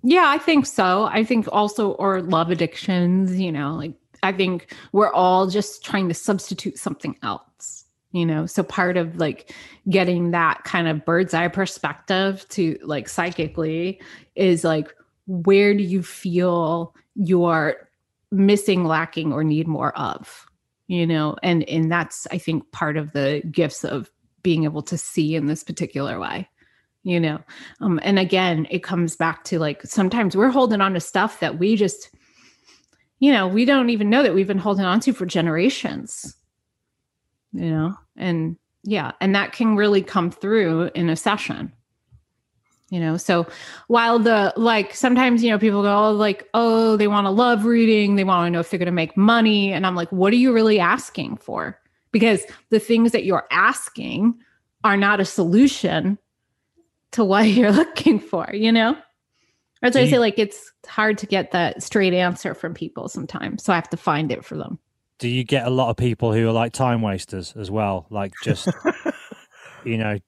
Yeah, I think so. I think also, or love addictions, you know, like I think we're all just trying to substitute something else, you know. So part of like getting that kind of bird's eye perspective to like psychically is like, where do you feel you're missing, lacking, or need more of, you know? And and that's I think part of the gifts of being able to see in this particular way you know um, and again it comes back to like sometimes we're holding on to stuff that we just you know we don't even know that we've been holding on to for generations you know? And yeah and that can really come through in a session you know? So while the like sometimes you know people go oh, like oh they want to love reading they want to know if they're going to make money and i'm like what are you really asking for? Because the things that you're asking are not a solution to what *laughs* you're looking for, you know? Or as I say, like it's hard to get that straight answer from people sometimes. So I have to find it for them. Do you get a lot of people who are like time wasters as well? Like just *laughs* you know,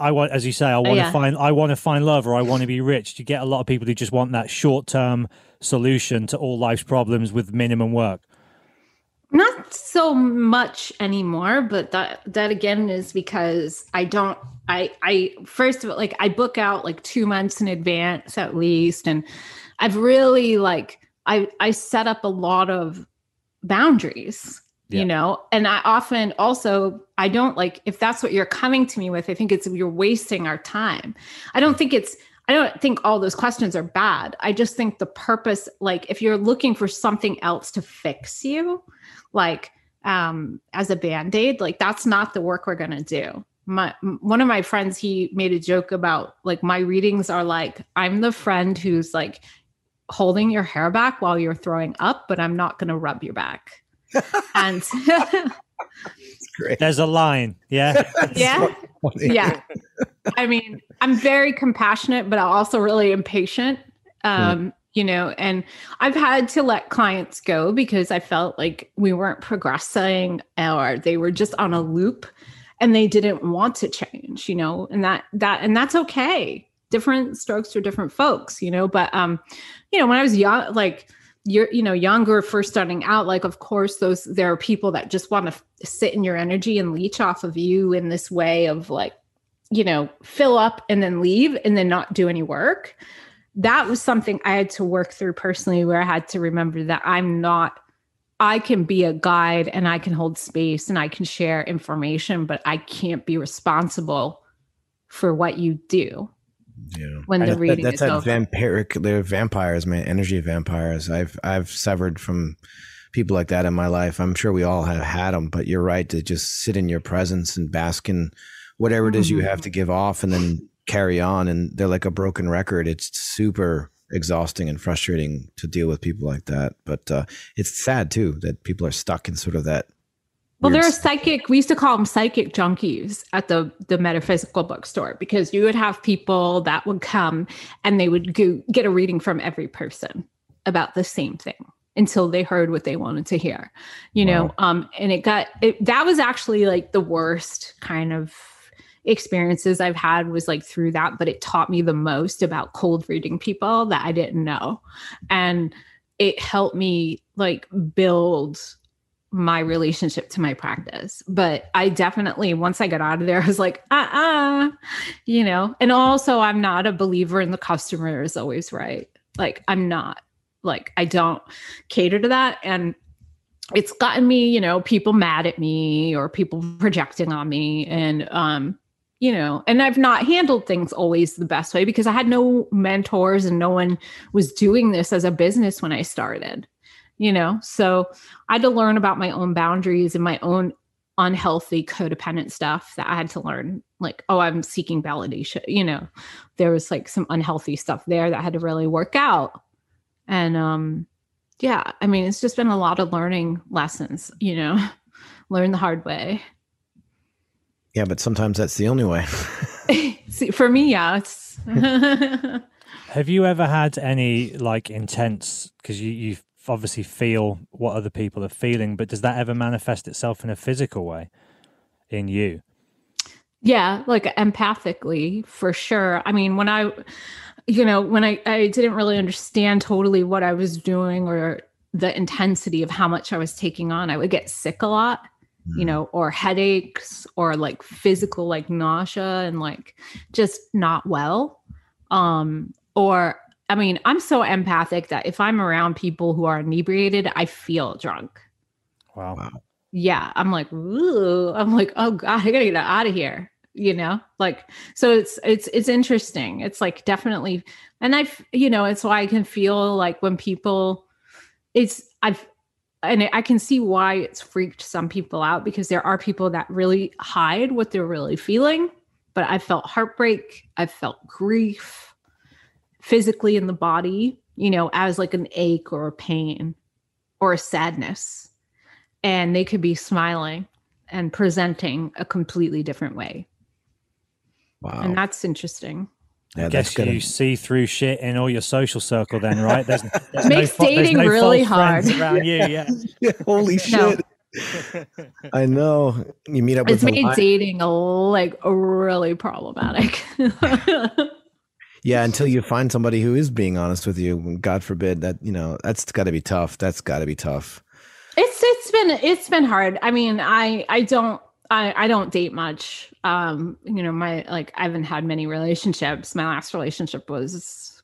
I want as you say, I oh, want to yeah. find I want to find love or I want to be rich. Do you get a lot of people who just want that short term solution to all life's problems with minimum work? Not so much anymore, but that that again is because I don't I I first of all like I book out like 2 months in advance at least and I've really like I I set up a lot of boundaries yeah. you know and i often also i don't like if that's what you're coming to me with i think it's you're wasting our time i don't think it's i don't think all those questions are bad. I just think the purpose like if you're looking for something else to fix you like um as a band-aid like that's not the work we're going to do. My one of my friends he made a joke about like my readings are like i'm the friend who's like holding your hair back while you're throwing up but i'm not going to rub your back. *laughs* And *laughs* great. There's a line. Yeah. *laughs* Yeah. yeah i mean i'm very compassionate but i'm also really impatient um you know and i've had to let clients go because i felt like we weren't progressing or they were just on a loop and they didn't want to change you know and that that and that's okay. Different strokes for different folks you know but um you know when i was young like you're you know younger first starting out like of course those there are people that just want to f- sit in your energy and leech off of you in this way of like you know fill up and then leave and then not do any work that was something I had to work through personally where I had to remember that I'm not I can be a guide and I can hold space and I can share information, but I can't be responsible for what you do. Yeah. When the that, reading that's is that over. vampiric they're vampires, man, energy vampires. I've I've severed from people like that in my life. I'm sure we all have had them, but you're right to just sit in your presence and bask in whatever it is mm-hmm. you have to give off and then carry on and they're like a broken record. It's super exhausting and frustrating to deal with people like that. But uh, it's sad too that people are stuck in sort of that. Well, they're psychic. We used to call them psychic junkies at the the metaphysical bookstore because you would have people that would come and they would go, get a reading from every person about the same thing until they heard what they wanted to hear, you wow. know. Um, and it got it, that was actually like the worst kind of experiences I've had was like through that, but it taught me the most about cold reading people that I didn't know. And it helped me like build my relationship to my practice. But I definitely, once I got out of there, I was like, uh uh-uh, uh you know, and also I'm not a believer in the customer is always right. Like, I'm not, like, I don't cater to that. And it's gotten me, you know, people mad at me or people *laughs* projecting on me. And um, you know, and I've not handled things always the best way because I had no mentors and no one was doing this as a business when I started, you know. So I had to learn about my own boundaries and my own unhealthy codependent stuff that I had to learn. Like, oh, I'm seeking validation, you know, there was like some unhealthy stuff there that had to really work out. And um, yeah, I mean, it's just been a lot of learning lessons, you know, *laughs* learn the hard way. Yeah, but sometimes that's the only way. *laughs* See, for me, yeah. It's *laughs* Have you ever had any like intense because you you obviously feel what other people are feeling, but does that ever manifest itself in a physical way in you? Yeah, like empathically for sure. I mean, when I, you know, when I, I didn't really understand totally what I was doing or the intensity of how much I was taking on, I would get sick a lot, you know, or headaches or like physical, like nausea and like just not well. Um, or I mean, I'm so empathic that if I'm around people who are inebriated, I feel drunk. Wow. Wow. Yeah. I'm like, ooh, I'm like, oh God, I gotta get out of here. You know, like so it's it's it's interesting. It's like definitely and I've you know, it's why I can feel like when people it's I've and I can see why it's freaked some people out because there are people that really hide what they're really feeling. But I felt heartbreak, I felt grief physically in the body, you know, as like an ache or a pain or a sadness. And they could be smiling and presenting a completely different way. Wow. And that's interesting. Yeah, I guess gonna you see through shit in all your social circle, then, right? There's, *laughs* there's Makes fa- there's dating no really hard. around *laughs* you. Yeah. *laughs* Yeah, holy No. shit. I know. You meet up with It's a made li- dating a like really problematic. Yeah, until you find somebody who is being honest with you. God forbid that, you know, that's got to be tough. That's got to be tough. It's it's been it's been hard. I mean, I I don't I I don't date much. Um, you know, my like I haven't had many relationships. My last relationship was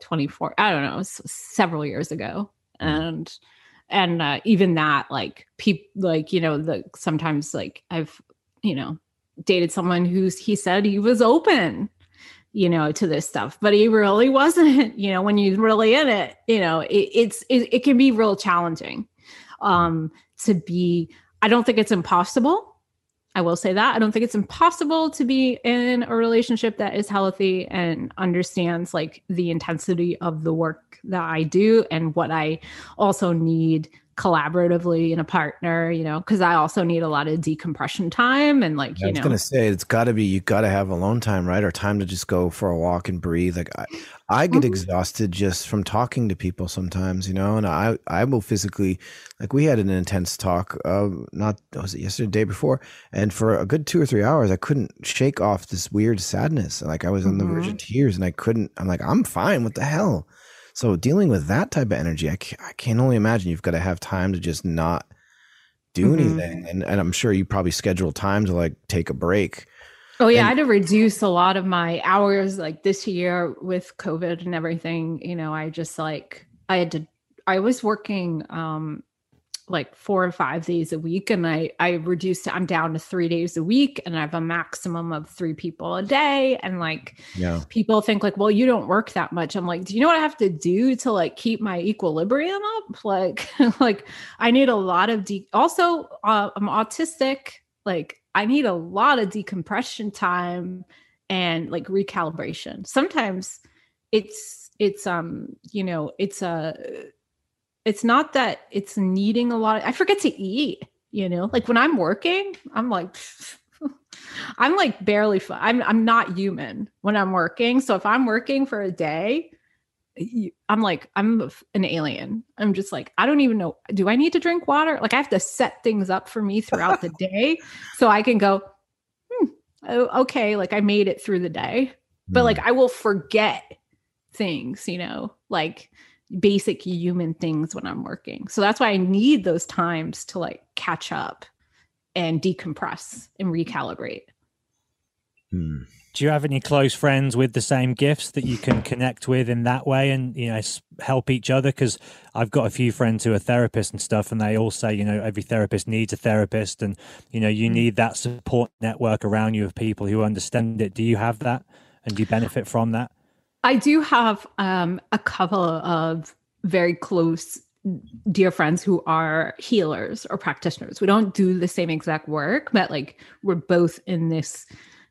24. I don't know, several years ago. And and uh, even that like people like, you know, the sometimes like I've, you know, dated someone who's he said he was open you know to this stuff but he really wasn't *laughs* you know when you're really in it you know it, it's it, it can be real challenging um to be i don't think it's impossible. I will say that. I don't think it's impossible to be in a relationship that is healthy and understands like the intensity of the work that i do and what i also need collaboratively in a partner you know because i also need a lot of decompression time and like you know, I was know gonna say it's got to be you got to have alone time, right, or time to just go for a walk and breathe. Like I, I get Mhm. exhausted just from talking to people sometimes, you know, and I, I will physically, like we had an intense talk, uh, not was it yesterday, day before, and for a good two or three hours, I couldn't shake off this weird sadness. Like I was on the verge of tears, and I couldn't. I'm like, I'm fine. What the hell? So dealing with that type of energy, I can, only imagine you've got to have time to just not do Mhm. anything, and and I'm sure you probably schedule time to like take a break. Oh yeah, And- I had to reduce a lot of my hours like this year with COVID and everything. You know, I just like I had to I was working um like four or five days a week and I I reduced I'm down to three days a week and I have a maximum of three people a day. And like Yeah. people think like, well, you don't work that much. I'm like, do you know what I have to do to like keep my equilibrium up? *laughs* Like, like I need a lot of de also uh, I'm autistic. Like I need a lot of decompression time and like recalibration. Sometimes it's it's um, you know, it's a it's not that it's needing a lot. I forget to eat, you know, like when I'm working, I'm like, *laughs* I'm like barely, I'm, I'm not human when I'm working. So if I'm working for a day, I'm like, I'm an alien. I'm just like, I don't even know. Do I need to drink water? Like I have to set things up for me throughout the *laughs* day so I can go, hmm, oh, okay, like I made it through the day. But like I will forget things, you know, like basic human things when I'm working. So that's why I need those times to like catch up and decompress and recalibrate. Hmm. Do you have any close friends with the same gifts that you can connect with in that way and you know help each other? Because I've got a few friends who are therapists and stuff, and they all say you know every therapist needs a therapist, and you know you Mm. need that support network around you of people who understand it. Do you have that, and do you benefit from that? I do have um, a couple of very close dear friends who are healers or practitioners. We don't do the same exact work, but like we're both in this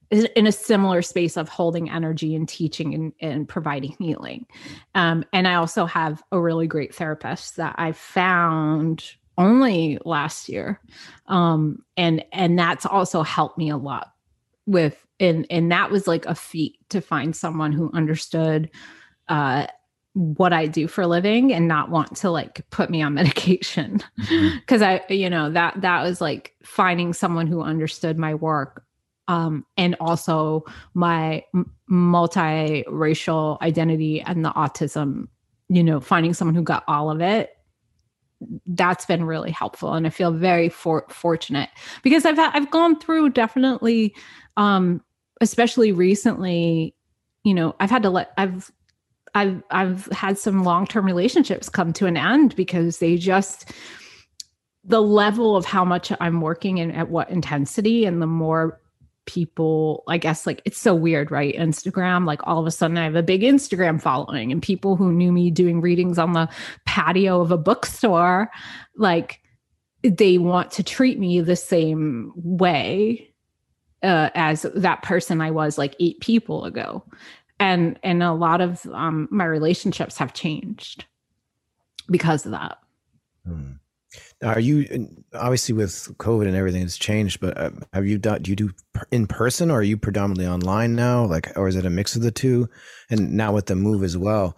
in a similar space of holding energy and teaching and, and providing healing. Um, and I also have a really great therapist that I found only last year. Um, and and that's also helped me a lot with and and that was like a feat to find someone who understood uh what I do for a living and not want to like put me on *laughs* medication Mhm. because I you know that that was like finding someone who understood my work um, and also my m- multiracial identity and the autism you know finding someone who got all of it that's been really helpful and i feel very for- fortunate because i've i've gone through definitely um especially recently you know i've had to let i've i've i've had some long-term relationships come to an end because they just the level of how much i'm working and at what intensity and the more people i guess like it's so weird right? Instagram like all of a sudden i have a big instagram following and people who knew me doing readings on the patio of a bookstore like they want to treat me the same way uh, as that person i was like eight people ago. And and a lot of um, my relationships have changed because of that. Hmm. Are you obviously with COVID and everything has changed? But uh, have you done? Do you do in person, or are you predominantly online now? Like, or is it a mix of the two? And now with the move as well,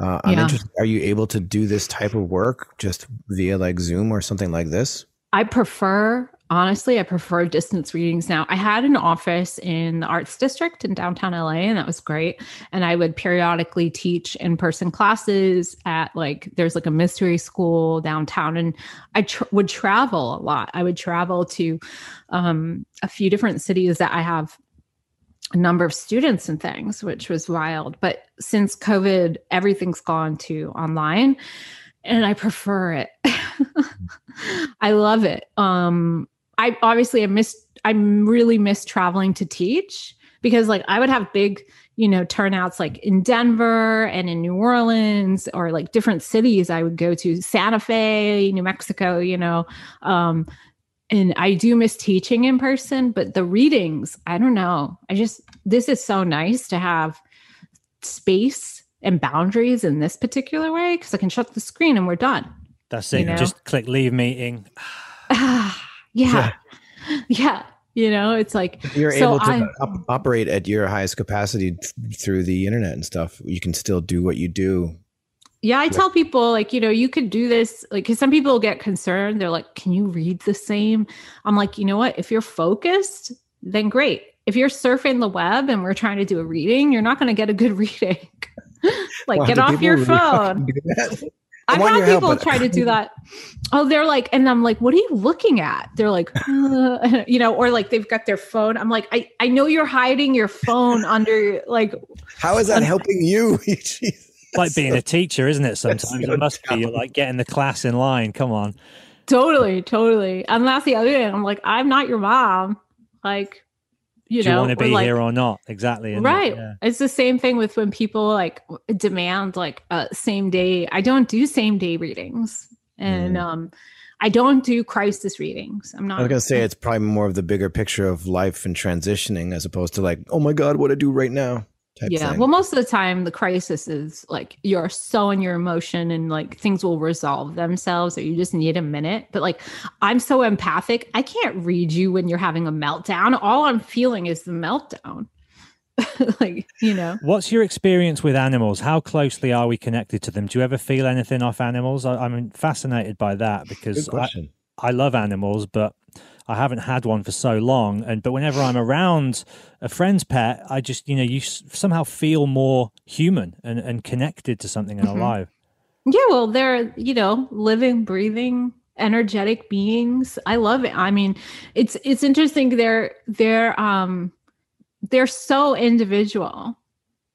uh, I'm Yeah. interested. Are you able to do this type of work just via like Zoom or something like this? I prefer, honestly, I prefer distance readings now. I had an office in the arts district in downtown LA, and that was great. And I would periodically teach in person classes at like, there's like a mystery school downtown, and I tr- would travel a lot. I would travel to um, a few different cities that I have a number of students and things, which was wild. But since COVID, everything's gone to online and I prefer it. *laughs* I love it. Um I obviously I miss I really miss traveling to teach because like I would have big, you know, turnouts like in Denver and in New Orleans or like different cities I would go to, Santa Fe, New Mexico, you know. Um and I do miss teaching in person, but the readings, I don't know. I just this is so nice to have space and boundaries in this particular way because I can shut the screen and we're done. That's You it. know? Just click leave meeting. *sighs* *sighs* *sighs* Ah, yeah. *laughs* yeah. You know, it's like You're So able to I- op- operate at your highest capacity th- through the internet and stuff. You can still do what you do. Yeah, I tell people like, you know, you could do this like cuz some people get concerned. They're like, "Can you read the same?" I'm like, "You know what? If you're focused, then great. If you're surfing the web and we're trying to do a reading, you're not going to get a good *laughs* reading." *laughs* like, Wow, get off your phone. Do that? I've had your help, people try to do *laughs* that. Oh, they're like, and I'm like, what are you looking at? They're like, *laughs* "Uh," you know, or like they've got their phone. I'm like, I, I know you're hiding your phone *laughs* under like, How is that helping you? Jeez. Like being a teacher, isn't it? Sometimes it must be You're like getting the class in line. Come on. totally, totally. And that's the other thing. I'm like, I'm not your mom. Like, you Do you want to be like, here or not? Exactly. isn't it? right Yeah. it's the same thing with when people like demand like uh, same day i don't do same day readings and Mm. um i don't do crisis readings i'm not I was gonna say it's probably more of the bigger picture of life and transitioning as opposed to like, oh my god, what I do right now type yeah thing. well most of the time the crisis is like you're so in your emotion and like things will resolve themselves or you just need a minute but like i'm so empathic i can't read you when you're having a meltdown all i'm feeling is the meltdown *laughs* like you know What's your experience with animals? How closely are we connected to them? Do you ever feel anything off animals? I, I'm fascinated by that because I. I love animals, but I haven't had one for so long. And but whenever I'm around a friend's pet, I just you know you s- somehow feel more human and, and connected to something and Mhm. alive. Yeah, well, they're, you know, living, breathing, energetic beings. I love it. I mean, it's it's interesting they're they're um they're so individual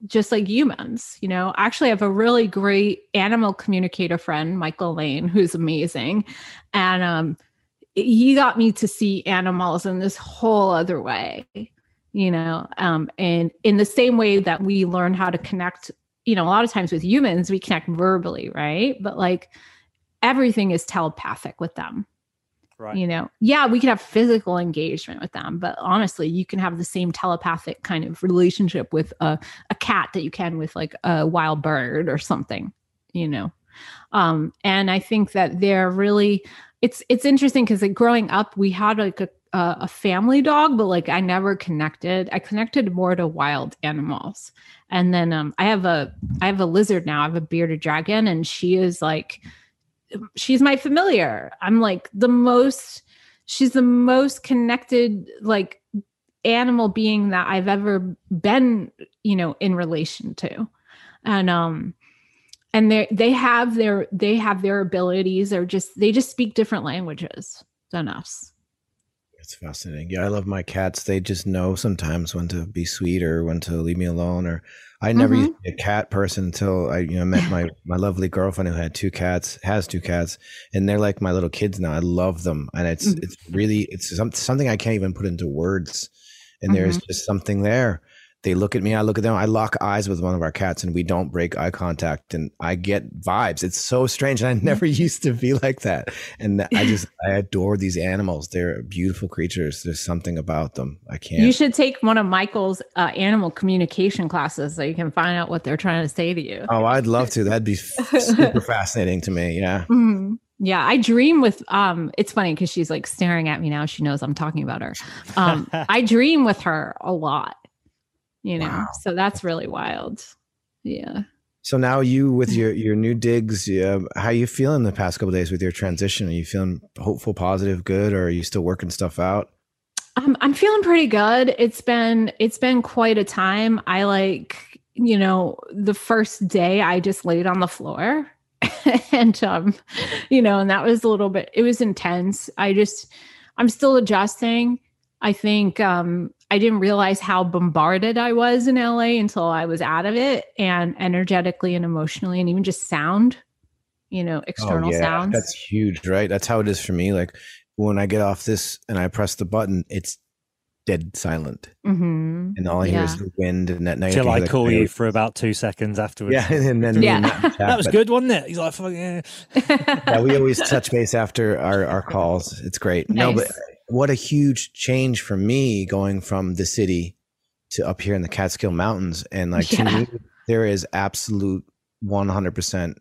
just like humans, you know. Actually, I have a really great animal communicator friend, Michael Lane, who's amazing. And um he got me to see animals in this whole other way, you know. Um and in the same way that we learn how to connect you know, a lot of times with humans, we connect verbally, right? But like everything is telepathic with them. Right. You know, yeah, we can have physical engagement with them, but honestly, you can have the same telepathic kind of relationship with a, a cat that you can with like a wild bird or something, you know. Um, and I think that they're really it's it's interesting because like growing up, we had like a a family dog, but like I never connected. I connected more to wild animals. And then um, I have a I have a lizard now. I have a bearded dragon, and she is like she's my familiar. I'm like the most she's the most connected like animal being that I've ever been, you know, in relation to. And um and they they have their they have their abilities or just they just speak different languages than us. It's fascinating. Yeah, I love my cats. They just know sometimes when to be sweet or when to leave me alone. Or I never Mhm. used to be a cat person until I, you know, met my my lovely girlfriend who had two cats, has two cats, and they're like my little kids now. I love them, and it's Mhm. it's really it's some, something I can't even put into words. And there's just something there. They look at me, I look at them. I lock eyes with one of our cats, and we don't break eye contact, and I get vibes. It's so strange, and I never *laughs* used to be like that. And I just I adore these animals. They're beautiful creatures. There's something about them. I can't. You should take one of Michael's uh, animal communication classes so you can find out what they're trying to say to you. oh, I'd love to. That'd be *laughs* super fascinating to me. Yeah. Mhm. Yeah, I dream with um it's funny because she's like staring at me now. She knows I'm talking about her. Um I dream with her a lot, you know. Wow. So that's really wild. Yeah. So now you with your your new digs, yeah, how you feeling the past couple days with your transition? Are you feeling hopeful, positive, good, or are you still working stuff out? Um, I'm feeling pretty good. It's been it's been quite a time. I like, you know, the first day I just laid on the floor *laughs* and um, you know, and that was a little bit it was intense. I just I'm still adjusting. I think um I didn't realize how bombarded I was in LA until I was out of it and energetically and emotionally and even just sound, you know, external sounds. Oh, That's huge, right? That's how it is for me. Like when I get off this and I press the button, it's dead silent, Mhm. and all I hear Yeah. is the wind. And that night, Till can I hear the call you for about two seconds afterwards. Yeah, *laughs* and then Yeah. me and Matt that was good, wasn't it? He's like, "Fuck yeah." yeah, we always *laughs* touch base after our, our calls. It's great. No, but Nice. What a huge change for me going from the city to up here in the Catskill Mountains. And like to me, there is absolute 100%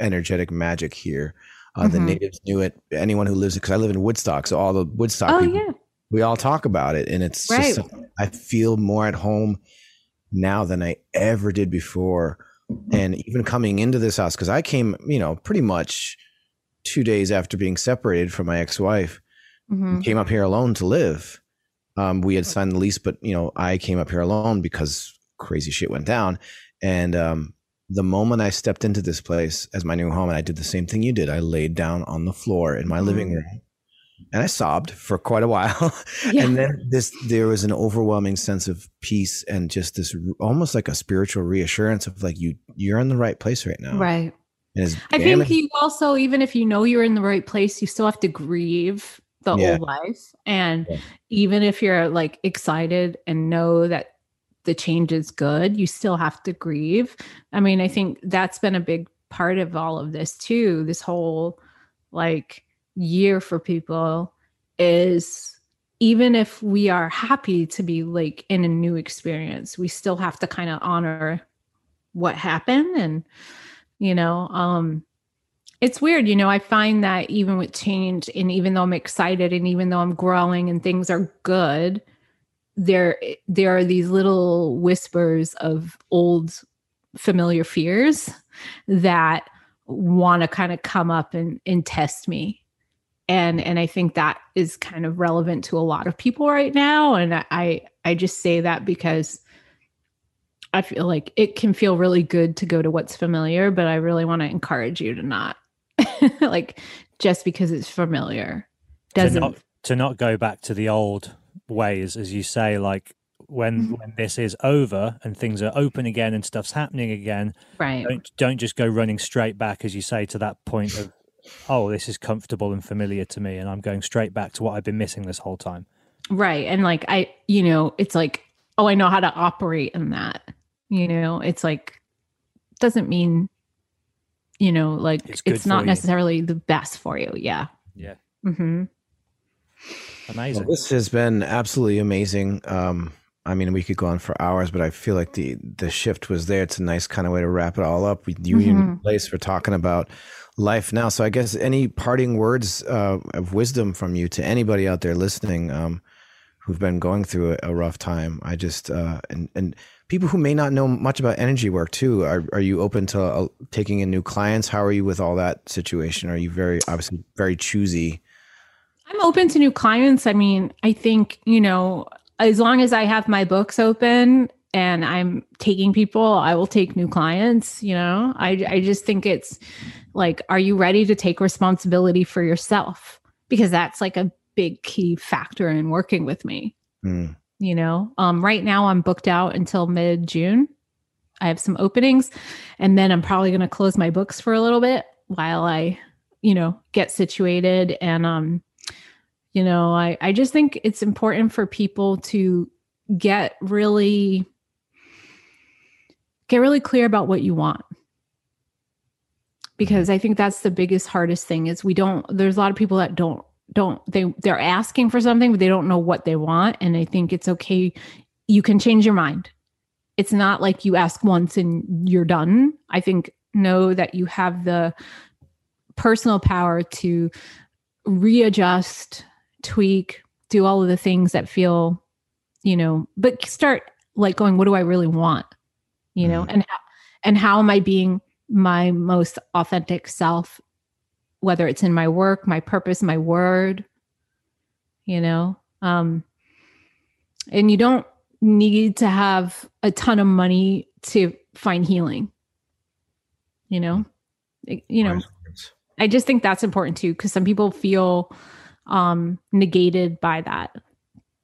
energetic magic here. Uh, The Mhm. natives knew it. Anyone who lives, because I live in Woodstock, so all the Woodstock oh people, yeah. we all talk about it, and it's Right. just I feel more at home now than I ever did before. And even coming into this house, because I came, you know, pretty much two days after being separated from my ex-wife, Mhm. came up here alone to live. Um, we had signed the lease, but you know, I came up here alone because crazy shit went down. And um, the moment I stepped into this place as my new home, and I did the same thing you did, I laid down on the floor in my living Mhm. room, and I sobbed for quite a while. *laughs* Yeah. and then this, there was an overwhelming sense of peace and just this, almost like a spiritual reassurance of like you, you're in the right place right now. Right. I think you also, even if you know you're in the right place, you still have to grieve the Yeah. old life. And Yeah. even if you're like excited and know that the change is good, you still have to grieve. I mean, I think that's been a big part of all of this too. This whole like year for people is even if we are happy to be like in a new experience, we still have to kind of honor what happened and you know um it's weird you know i find that even with change and even though i'm excited and even though i'm growing and things are good there there are these little whispers of old familiar fears that want to kind of come up and and test me. And and i think that is kind of relevant to a lot of people right now and i i just say that because I feel like it can feel really good to go to what's familiar, but I really want to encourage you to not *laughs* like just because it's familiar doesn't not to not go back to the old ways, as you say, like when Mhm. when this is over and things are open again and stuff's happening again, right. don't don't just go running straight back, as you say, to that point of, oh, this is comfortable and familiar to me, and I'm going straight back to what I've been missing this whole time. Right. And like I, you know, it's like, oh, I know how to operate in that. You know, it's like doesn't mean, you know, like It's it's, not for you. necessarily the best for you. Yeah. Yeah, hmm amazing. Well, this has been absolutely amazing. Um, I mean, we could go on for hours, but I feel like the the shift was there. It's a nice kind of way to wrap it all up. We you in Mhm. place for talking about life now. So I guess any parting words uh, of wisdom from you to anybody out there listening um, who've been going through a, a rough time. I just uh, and and people who may not know much about energy work too. Are are you open to uh, taking in new clients? How are you with all that situation? Are you very obviously very choosy? I'm open to new clients. I mean, I think, you know, as long as I have my books open and I'm taking people, I will take new clients. You know, I, I just think it's like, are you ready to take responsibility for yourself? Because that's like a big key factor in working with me. Mm. You know, um, right now I'm booked out until mid June. I have some openings, and then I'm probably going to close my books for a little bit while I, you know, get situated. And, um, you know, I, I just think it's important for people to get really get really clear about what you want because i think that's the biggest hardest thing is we don't there's a lot of people that don't don't they they're asking for something but they don't know what they want. And i think it's okay. You can change your mind. It's not like you ask once and you're done. I think know that you have the personal power to readjust tweak do all of the things that feel you know but start like going what do i really want? You know Mhm. and how, and how am i being my most authentic self whether it's in my work my purpose my word you know? Um and you don't need to have a ton of money to find healing you know? It- you know I just think that's important too because some people feel um negated by that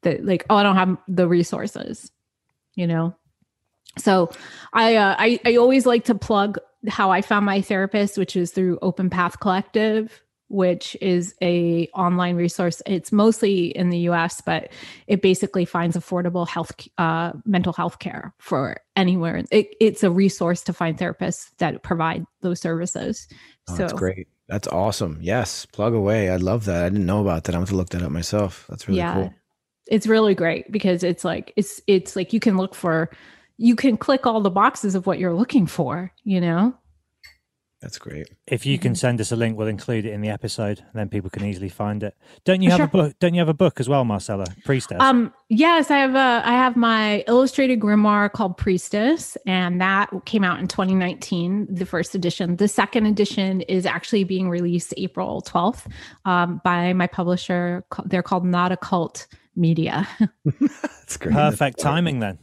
that like oh I don't have the resources you know? So I uh, I I always like to plug how I found my therapist which is through Open Path Collective which is a online resource it's mostly in the US but it basically finds affordable health uh mental health care for anywhere it, it's a resource to find therapists that provide those services Oh, so that's great. That's awesome. Yes, plug away. I love that. I didn't know about that. I'm going to look that up myself. That's really yeah cool. it's really great because it's like it's it's like you can look for you can click all the boxes of what you're looking for you know That's great. If you Mm-hmm. can send us a link, we'll include it in the episode, and then people can easily find it. Don't you have Sure. a book? Don't you have a book as well, Marcella? Priestess. um yes i have a i have my illustrated grimoire called priestess and that came out in 2019 the first edition the second edition is actually being released april 12th um, by my publisher they're called not a cult media *laughs* *laughs* That's great. Perfect timing then.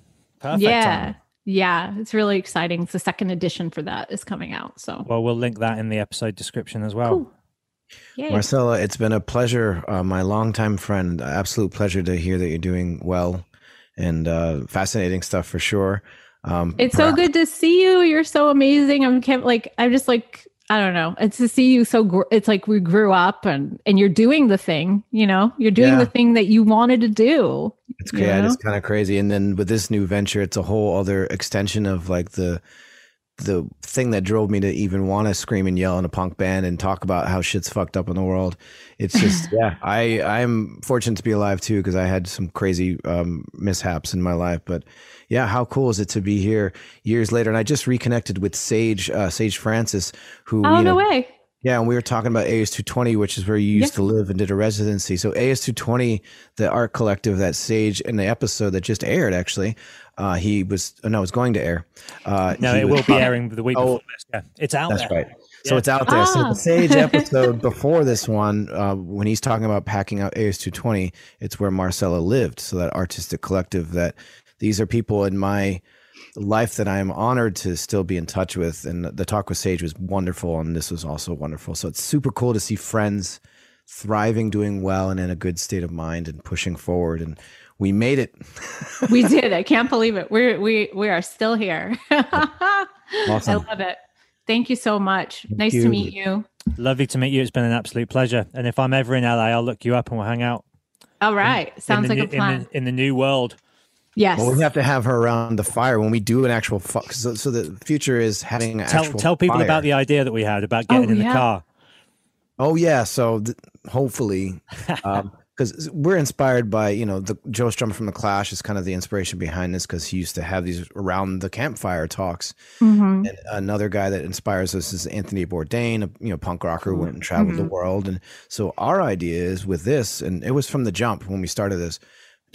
Perfect yeah timing. yeah it's really exciting it's the second edition for that is coming out so Well, we'll link that in the episode description as well. Cool. Yay. Marcella, it's been a pleasure, uh, my longtime friend. Absolute pleasure to hear that you're doing well and uh, fascinating stuff for sure. Um, It's so good to see you. You're so amazing. I'm can't like I'm just like I don't know. It's to see you so. Gr- it's like we grew up and and you're doing the thing. You know, you're doing Yeah. the thing that you wanted to do. It's yeah, know? it's kind of crazy. And then with this new venture, it's a whole other extension of like the the thing that drove me to even want to scream and yell in a punk band and talk about how shit's fucked up in the world. It's just *laughs* yeah, I I'm fortunate to be alive too because I had some crazy um, mishaps in my life, but yeah, how cool is it to be here years later? And I just reconnected with Sage uh, Sage Francis, who Oh you no know, way. yeah, and we were talking about AS220, which is where you used Yeah. to live and did a residency. So AS220, the art collective that Sage in the episode that just aired, actually, uh, he was uh, no, it was going to air. Uh, No, it was- will be airing the week Oh, before this. Yeah, it's out That's there. right. So Yeah. it's out there. So Ah. the Sage *laughs* episode before this one, uh, when he's talking about packing out AS220, it's where Marcella lived. So that artistic collective that these are people in my life that I'm honored to still be in touch with. And the talk with Sage was wonderful. And this was also wonderful. So it's super cool to see friends thriving, doing well, and in a good state of mind and pushing forward. And we made it. *laughs* We did. I can't believe it. We're we we are still here. *laughs* I love it. Thank you so much. nice you. to meet you. Lovely to meet you. It's been an absolute pleasure. And if I'm ever in LA, I'll look you up and we'll hang out. All right. in Sounds the like new- a plan. In the, in the new world. Yes. Well, we have to have her around the fire when we do an actual. Fu- so, so the future is having an Tell actual tell people fire. about the idea that we had about getting Oh, in the car. Oh yeah, so th- hopefully, *laughs* um, because we're inspired by you know the Joe Strummer from the Clash is kind of the inspiration behind this because he used to have these around the campfire talks. Mhm. And another guy that inspires us is Anthony Bourdain, a you know punk rocker who went and mm-hmm. traveled the mm-hmm. world. And so our idea is with this, and it was from the jump when we started this,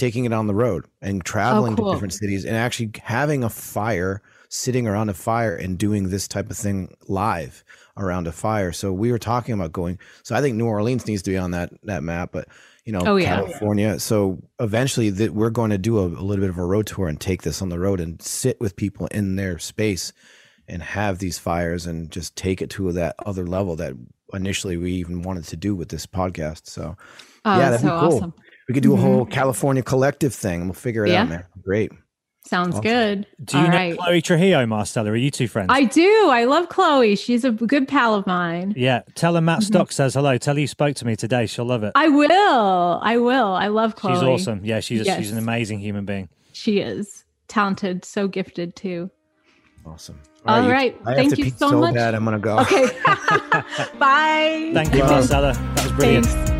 taking it on the road and traveling cool. to different cities and actually having a fire sitting around a fire and doing this type of thing live around a fire. So we were talking about going. So I think New Orleans needs to be on that that map, but you know, Oh, yeah. California. So eventually, that we're going to do a, a little bit of a road tour and take this on the road and sit with people in their space and have these fires and just take it to that other level that initially we even wanted to do with this podcast. So Oh, yeah, that's that'd so be cool. awesome. We could do a Mhm. whole California collective thing. We'll figure it Yeah. out, man. Great. Sounds Awesome. good. Do you All know right. Chloe Trujillo, Marcella? Are you two friends? I do. I love Chloe. She's a good pal of mine. yeah. Tell her Matt Mhm. Stock says hello. Tell her you spoke to me today. She'll love it. I will. I will. I love Chloe. She's awesome. Yeah, she's she's Yes. an amazing human being. She is talented, so gifted too. Awesome. All you- right. I have Thank to you pee so much. bad. I'm gonna go. Okay. *laughs* *laughs* Bye. Thank you, Wow. Marcella. That was brilliant. Thanks.